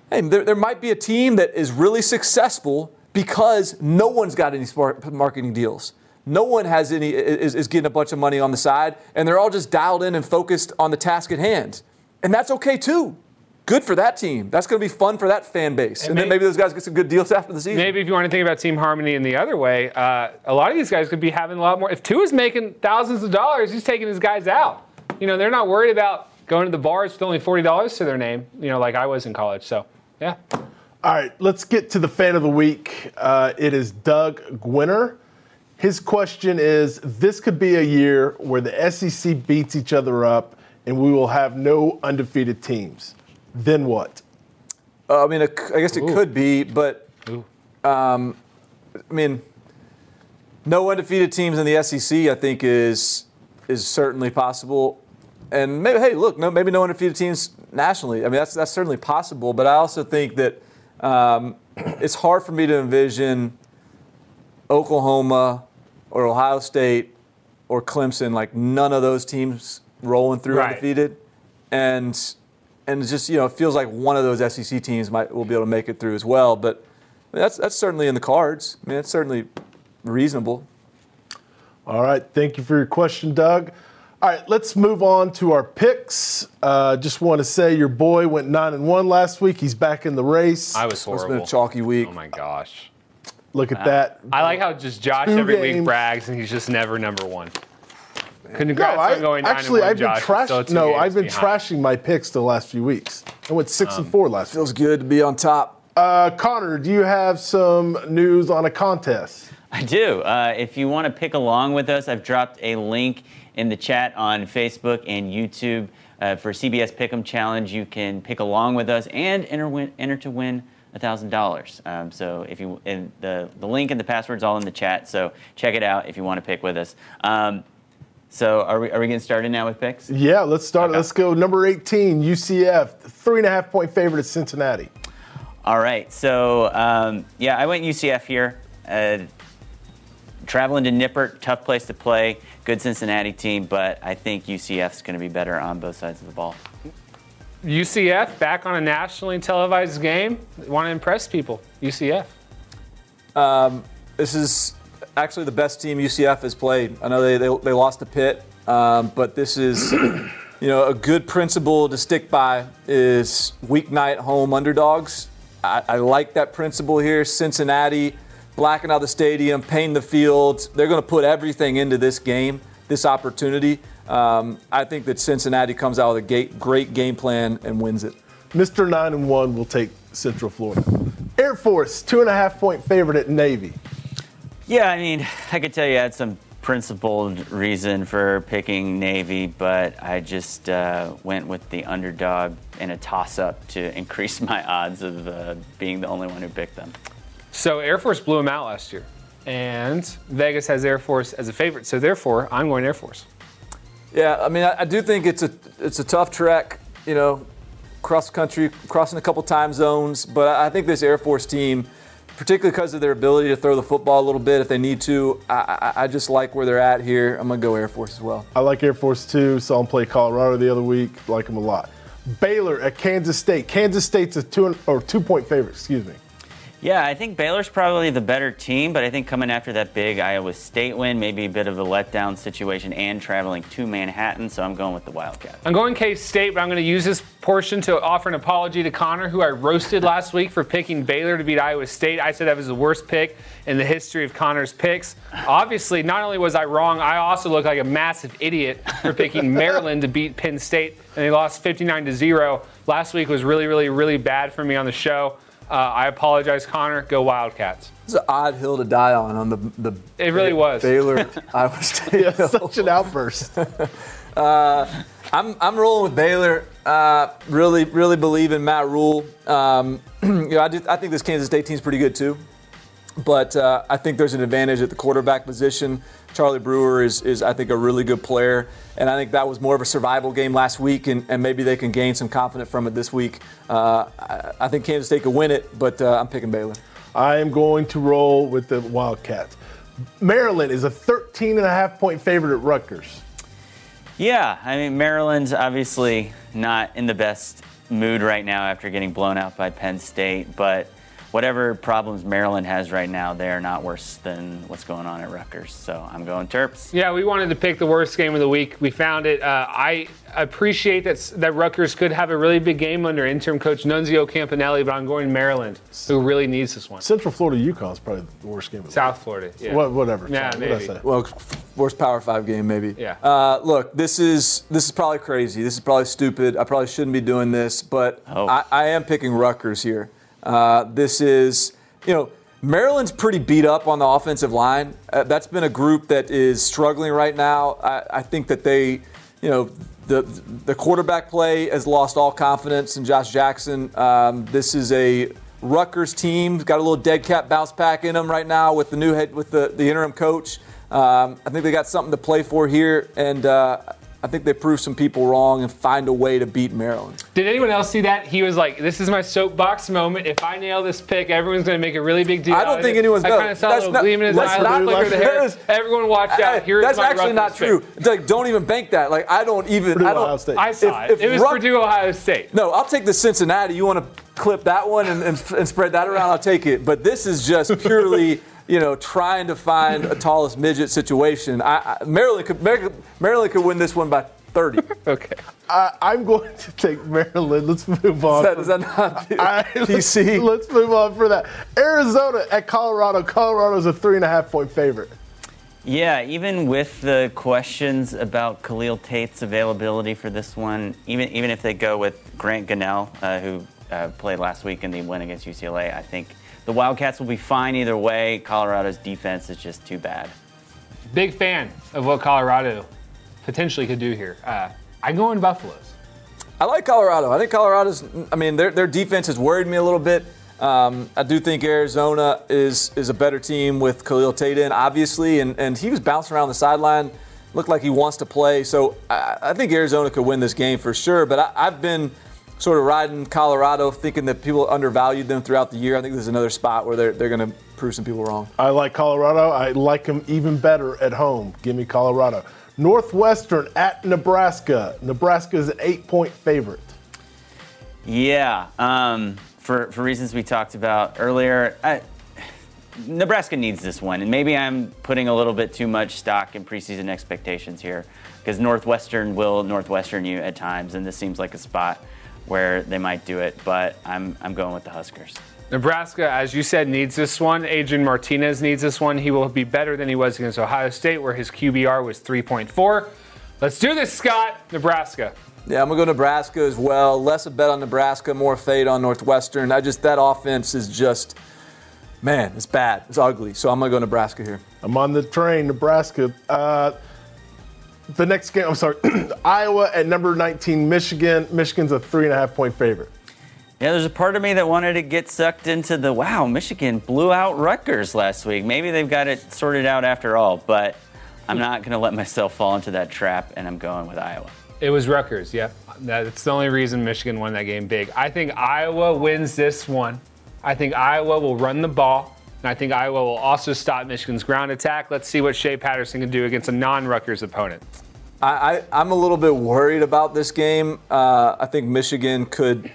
hey, there, there might be a team that is really successful because no one's got any smart marketing deals. No one has any is, is getting a bunch of money on the side, and they're all just dialed in and focused on the task at hand, and that's okay too. Good for that team. That's going to be fun for that fan base, and, And then maybe those guys get some good deals [laughs] after the season. Maybe if you want to think about team harmony in the other way, uh, a lot of these guys could be having a lot more. If Tua's making thousands of dollars, he's taking his guys out. You know, they're not worried about going to the bars with only forty dollars to their name. You know, like I was in college. So, yeah. All right, let's get to the fan of the week. Uh, it is Doug Gwinner. His question is this could be a year where the SEC beats each other up and we will have no undefeated teams. Then what? Uh, I mean, it c- I guess it could be, but um, I mean, no undefeated teams in the SEC. I think is is certainly possible, and maybe hey, look, no, maybe no undefeated teams nationally. I mean, that's that's certainly possible. But I also think that um, [clears throat] it's hard for me to envision Oklahoma or Ohio State or Clemson, like none of those teams rolling through Right. undefeated, and and it's just you know it feels like one of those SEC teams might will be able to make it through as well. But I mean, that's that's certainly in the cards. I mean, it's certainly reasonable. All right. Thank you for your question, Doug. All right, let's move on to our picks. Uh, just want to say your boy went nine and one last week. He's back in the race. I was It's horrible. been a chalky week. Oh my gosh. Look at that. I like how just Josh Two every week brags and he's just never number one. No, Congrats I, on going nine actually, and one, I've been Josh. You're trashing. No, I've been behind. trashing my picks the last few weeks. I went six and four last week. Feels good to be on top. Uh, Connor, do you have some news on a contest? I do. Uh, if you want to pick along with us, I've dropped a link in the chat on Facebook and YouTube uh, for CBS Pick'em Challenge. You can pick along with us and enter, win, enter to win thousand dollars. Um, so if you and the the link and the password's all in the chat. So check it out if you want to pick with us. Um, so are we are we getting started now with picks? Yeah, let's start. Okay. Let's go. Number 18, UCF, three and a half point favorite at Cincinnati. All right. So, um, yeah, I went UCF here. Uh, traveling to Nippert, tough place to play. Good Cincinnati team, but I think UCF's going to be better on both sides of the ball. UCF back on a nationally televised game. Want to impress people. UCF. This is actually the best team UCF has played. I know they they, they lost to Pitt, um, but this is [clears throat] you know a good principle to stick by is weeknight home underdogs. I, I like that principle here. Cincinnati blacking out the stadium, painting the field. They're going to put everything into this game, this opportunity. Um, I think that Cincinnati comes out with a great game plan and wins it. Mr. Nine and One will take Central Florida. Air Force, two and a half point favorite at Navy. Yeah, I mean, I could tell you I had some principled reason for picking Navy, but I just uh, went with the underdog in a toss up to [laughs] increase my odds of uh, being the only one who picked them. So Air Force blew them out last year, and Vegas has Air Force as a favorite. So therefore, I'm going Air Force. Yeah, I mean, I, I do think it's a it's a tough trek, you know, cross country, crossing a couple time zones. But I I think this Air Force team, particularly because of their ability to throw the football a little bit if they need to, I, I, I just like where they're at here. I'm gonna go Air Force as well. I like Air Force too. Saw them play Colorado the other week. Like them a lot. Baylor at Kansas State. Kansas State's a two or two point favorite. Excuse me. Yeah, I think Baylor's probably the better team, but I think coming after that big Iowa State win, maybe a bit of a letdown situation and traveling to Manhattan, so I'm going with the Wildcats. I'm going K State, but I'm going to use this portion to offer an apology to Connor, who I roasted last week for picking Baylor to beat Iowa State. I said that was the worst pick in the history of Connor's picks. Obviously, not only was I wrong, I also look like a massive idiot for picking Maryland to beat Penn State, and they lost 59 to zero. Last week was really, really, really bad for me on the show. Uh, I apologize, Connor. Go Wildcats. It's an odd hill to die on on the the. It really was. Baylor [laughs] Iowa State. Yeah, hill. such an outburst. [laughs] uh, I'm, I'm rolling with Baylor. Uh, really, really believe in Matt Rhule. Um, [clears throat] you know, I, do, I think this Kansas State team's pretty good too. But uh, I think there's an advantage at the quarterback position. Charlie Brewer is, is, I think, a really good player. And I think that was more of a survival game last week, and, and maybe they can gain some confidence from it this week. Uh, I, I think Kansas State could win it, but uh, I'm picking Baylor. I am going to roll with the Wildcats. Maryland is a 13 and a half point favorite at Rutgers. Yeah, I mean, Maryland's obviously not in the best mood right now after getting blown out by Penn State, but whatever problems Maryland has right now, they're not worse than what's going on at Rutgers. So I'm going Terps. Yeah, we wanted to pick the worst game of the week. We found it. Uh, I appreciate that that Rutgers could have a really big game under interim coach Nunzio Campanile, but I'm going Maryland, who really needs this one. Central Florida UConn is probably the worst game of the South Florida. Yeah. What, whatever. Yeah, Sorry, what did I maybe. say? Well, worst Power Five game maybe. Yeah. Uh, look, this is this is probably crazy. This is probably stupid. I probably shouldn't be doing this, but Oh. I, I am picking Rutgers here. Uh, this is, you know, Maryland's pretty beat up on the offensive line. Uh, that's been a group that is struggling right now. I, I think that they, you know, the the quarterback play has lost all confidence in Josh Jackson. Um, this is a Rutgers team got a little dead cat bounce back in them right now with the new head with the, the interim coach. Um, I think they got something to play for here, and uh, I think they prove some people wrong and find a way to beat Maryland. Did anyone else see that? He was like, "This is my soapbox moment. If I nail this pick, everyone's going to make a really big deal." I don't think anyone's I no, kind of saw a little not- gleam in his eye, not- little flicker the hair. that is- Everyone, watch out! Here's That's my actually Rutgers not true. It's like, don't even bank that. Like I don't even. Purdue, I don't. Ohio State. I saw If- it. if it was Rut- Purdue, Ohio State. No, I'll take the Cincinnati. You want to clip that one and, and, and spread that around? I'll take it. But this is just purely, [laughs] you know, trying to find a tallest midget situation. I, I, Maryland could Maryland, Maryland could win this one by 30. [laughs] Okay. I, I'm going to take Maryland. Let's move on. that, is that not [laughs] I- PC? Let's move on for that. Arizona at Colorado. Colorado's a three and a half point favorite. Yeah, even with the questions about Khalil Tate's availability for this one, even even if they go with Grant Gunnell, uh, who uh, played last week in the win against UCLA, I think the Wildcats will be fine either way. Colorado's defense is just too bad. Big fan of what Colorado potentially could do here. Uh, I'm going Buffaloes. I like Colorado. I think Colorado's. I mean, their their defense has worried me a little bit. Um, I do think Arizona is is a better team with Khalil Tate in, obviously, and, and he was bouncing around the sideline. Looked like he wants to play. So I, I think Arizona could win this game for sure. But I, I've been sort of riding Colorado, thinking that people undervalued them throughout the year. I think this is another spot where they're they're going to prove some people wrong. I like Colorado. I like them even better at home. Give me Colorado. Northwestern at Nebraska. Nebraska is an eight point favorite. Yeah, um, for for reasons we talked about earlier, I, Nebraska needs this one, and maybe I'm putting a little bit too much stock in preseason expectations here, because Northwestern will Northwestern you at times, and this seems like a spot where they might do it. But I'm I'm going with the Huskers. Nebraska, as you said, needs this one. Adrian Martinez needs this one. He will be better than he was against Ohio State, where his QBR was 3.4. Let's do this, Scott. Nebraska. Yeah, I'm gonna go Nebraska as well. Less a bet on Nebraska, more a fade on Northwestern. I just that offense is just, man, it's bad. It's ugly. So I'm gonna go Nebraska here. I'm on the train, Nebraska. Uh, the next game, I'm sorry, [clears throat] Iowa at number 19, Michigan. Michigan's a three and a half point favorite. Yeah, there's a part of me that wanted to get sucked into the wow, Michigan blew out Rutgers last week. Maybe they've got it sorted out after all, but I'm not going to let myself fall into that trap, and I'm going with Iowa. It was Rutgers, yep. That's the only reason Michigan won that game big. I think Iowa wins this one. I think Iowa will run the ball, and I think Iowa will also stop Michigan's ground attack. Let's see what Shea Patterson can do against a non Rutgers opponent. I, I'm a little bit worried about this game. Uh, I think Michigan could,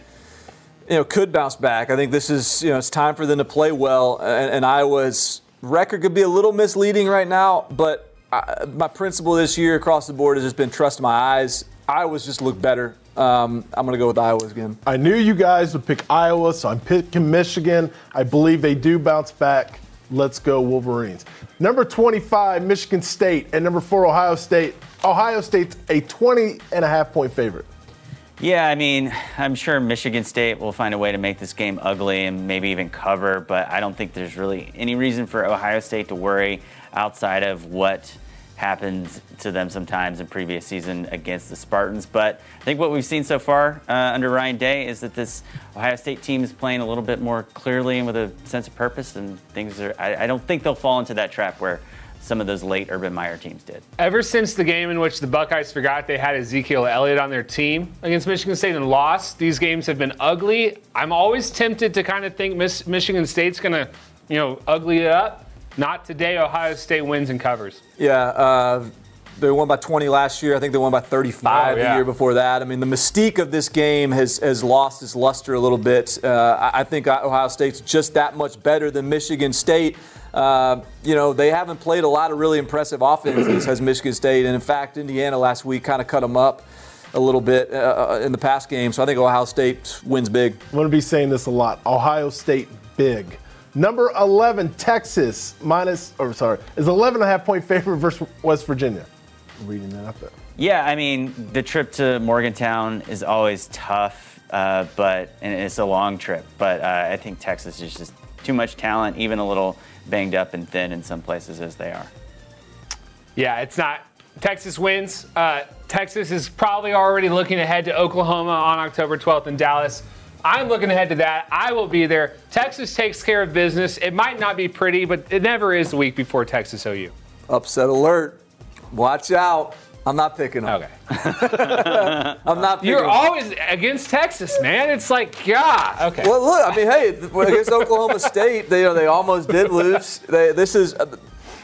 you know, could bounce back. I think this is, you know, it's time for them to play well. And, and Iowa's record could be a little misleading right now, but I, my principle this year across the board has just been trust my eyes. Iowa's just look better. Um, I'm going to go with Iowa again. I knew you guys would pick Iowa, so I'm picking Michigan. I believe they do bounce back. Let's go Wolverines. Number 25, Michigan State, and number four, Ohio State. Ohio State's a 20 and a half point favorite. Yeah, I mean, I'm sure Michigan State will find a way to make this game ugly and maybe even cover, but I don't think there's really any reason for Ohio State to worry outside of what happened to them sometimes in previous season against the Spartans. But I think what we've seen so far uh, under Ryan Day is that this Ohio State team is playing a little bit more clearly and with a sense of purpose, and things are. I, I don't think they'll fall into that trap where some of those late Urban Meyer teams did. Ever since the game in which the Buckeyes forgot they had Ezekiel Elliott on their team against Michigan State and lost, these games have been ugly. I'm always tempted to kind of think Miss, Michigan State's going to, you know, ugly it up. Not today. Ohio State wins and covers. Yeah, uh, they won by 20 last year. I think they won by 35 Oh, yeah. the year before that. I mean, the mystique of this game has, has lost its luster a little bit. Uh, I I think Ohio State's just that much better than Michigan State. Uh, you know, they haven't played a lot of really impressive offenses as Michigan State, and in fact, Indiana last week kind of cut them up a little bit uh, in the past game. So I think Ohio State wins big. I'm going to be saying this a lot. Ohio State big. Number 11, Texas, minus, or sorry, is 11 and a half point favorite versus West Virginia. I'm reading that up there. Yeah, I mean, the trip to Morgantown is always tough, uh, but and it's a long trip. But uh, I think Texas is just too much talent, even a little banged up and thin in some places as they are. Yeah, it's not. Texas wins. Uh, Texas is probably already looking ahead to Oklahoma on October 12th in Dallas. I'm looking ahead to that. I will be there. Texas takes care of business. It might not be pretty, but it never is the week before Texas OU. Upset alert. Watch out. I'm not picking them. Okay. [laughs] I'm not picking You're 'em. always against Texas, man. It's like, God. Okay. Well, look, I mean, hey, against Oklahoma State, they, you know, they almost did lose. They, this is,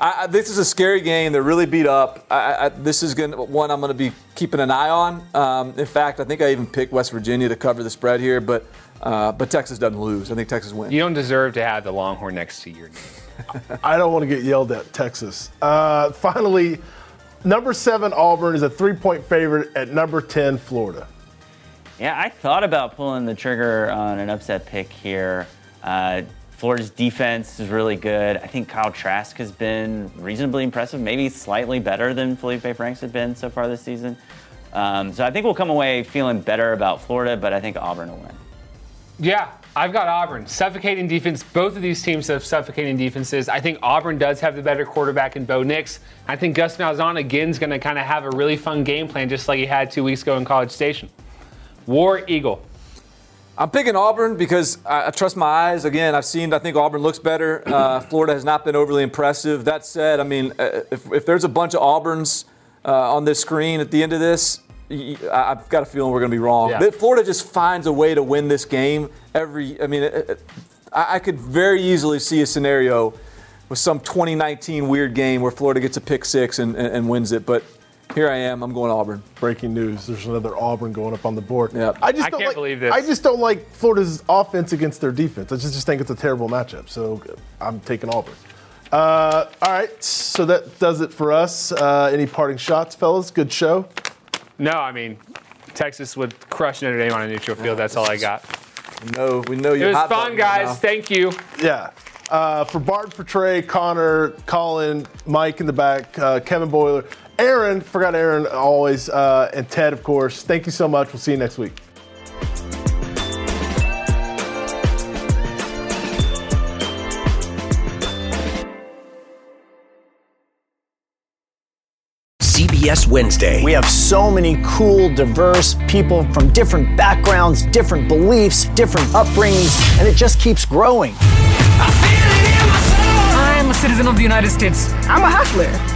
I, I- this is a scary game. They're really beat up. I, I, this is going one I'm going to be keeping an eye on. Um, in fact, I think I even picked West Virginia to cover the spread here, but uh, but Texas doesn't lose. I think Texas wins. You don't deserve to have the Longhorn next to your name. [laughs] I don't want to get yelled at, Texas. Uh, finally, number seven Auburn is a three-point favorite at number ten Florida. Yeah, I thought about pulling the trigger on an upset pick here. Uh, Florida's defense is really good. I think Kyle Trask has been reasonably impressive, maybe slightly better than Felipe Franks had been so far this season. Um, so I think we'll come away feeling better about Florida, but I think Auburn will win. Yeah, I've got Auburn. Suffocating defense. Both of these teams have suffocating defenses. I think Auburn does have the better quarterback in Bo Nix. I think Gus Malzahn again is going to kind of have a really fun game plan, just like he had two weeks ago in College Station. War Eagle. I'm picking Auburn because I, I trust my eyes. Again, I've seen. I think Auburn looks better. Uh, Florida has not been overly impressive. That said, I mean, uh, if, if there's a bunch of Auburns uh, on this screen at the end of this, I've got a feeling we're going to be wrong. Yeah. Florida just finds a way to win this game every. I mean, it, I, I could very easily see a scenario with some 2019 weird game where Florida gets a pick six and, and, and wins it. But here I am. I'm going Auburn. Breaking news: There's another Auburn going up on the board. Yep. I just I don't can't like, believe this. I just don't like Florida's offense against their defense. I just, just think it's a terrible matchup. So I'm taking Auburn. Uh, all right, so that does it for us. Uh, any parting shots, fellas? Good show. No, I mean, Texas would crush Notre Dame on a neutral field. That's all I got. No, we know It you're was hot fun, button right guys. now. Thank you. Yeah. Uh, for Bart, for Trey, Connor, Colin, Mike in the back, uh, Kevin Boyler, Aaron, forgot Aaron always, uh, and Ted, of course. Thank you so much. We'll see you next week. CBS Wednesday. We have so many cool, diverse people from different backgrounds, different beliefs, different upbringings, and it just keeps growing. I'm a citizen of the United States. I'm a hustler.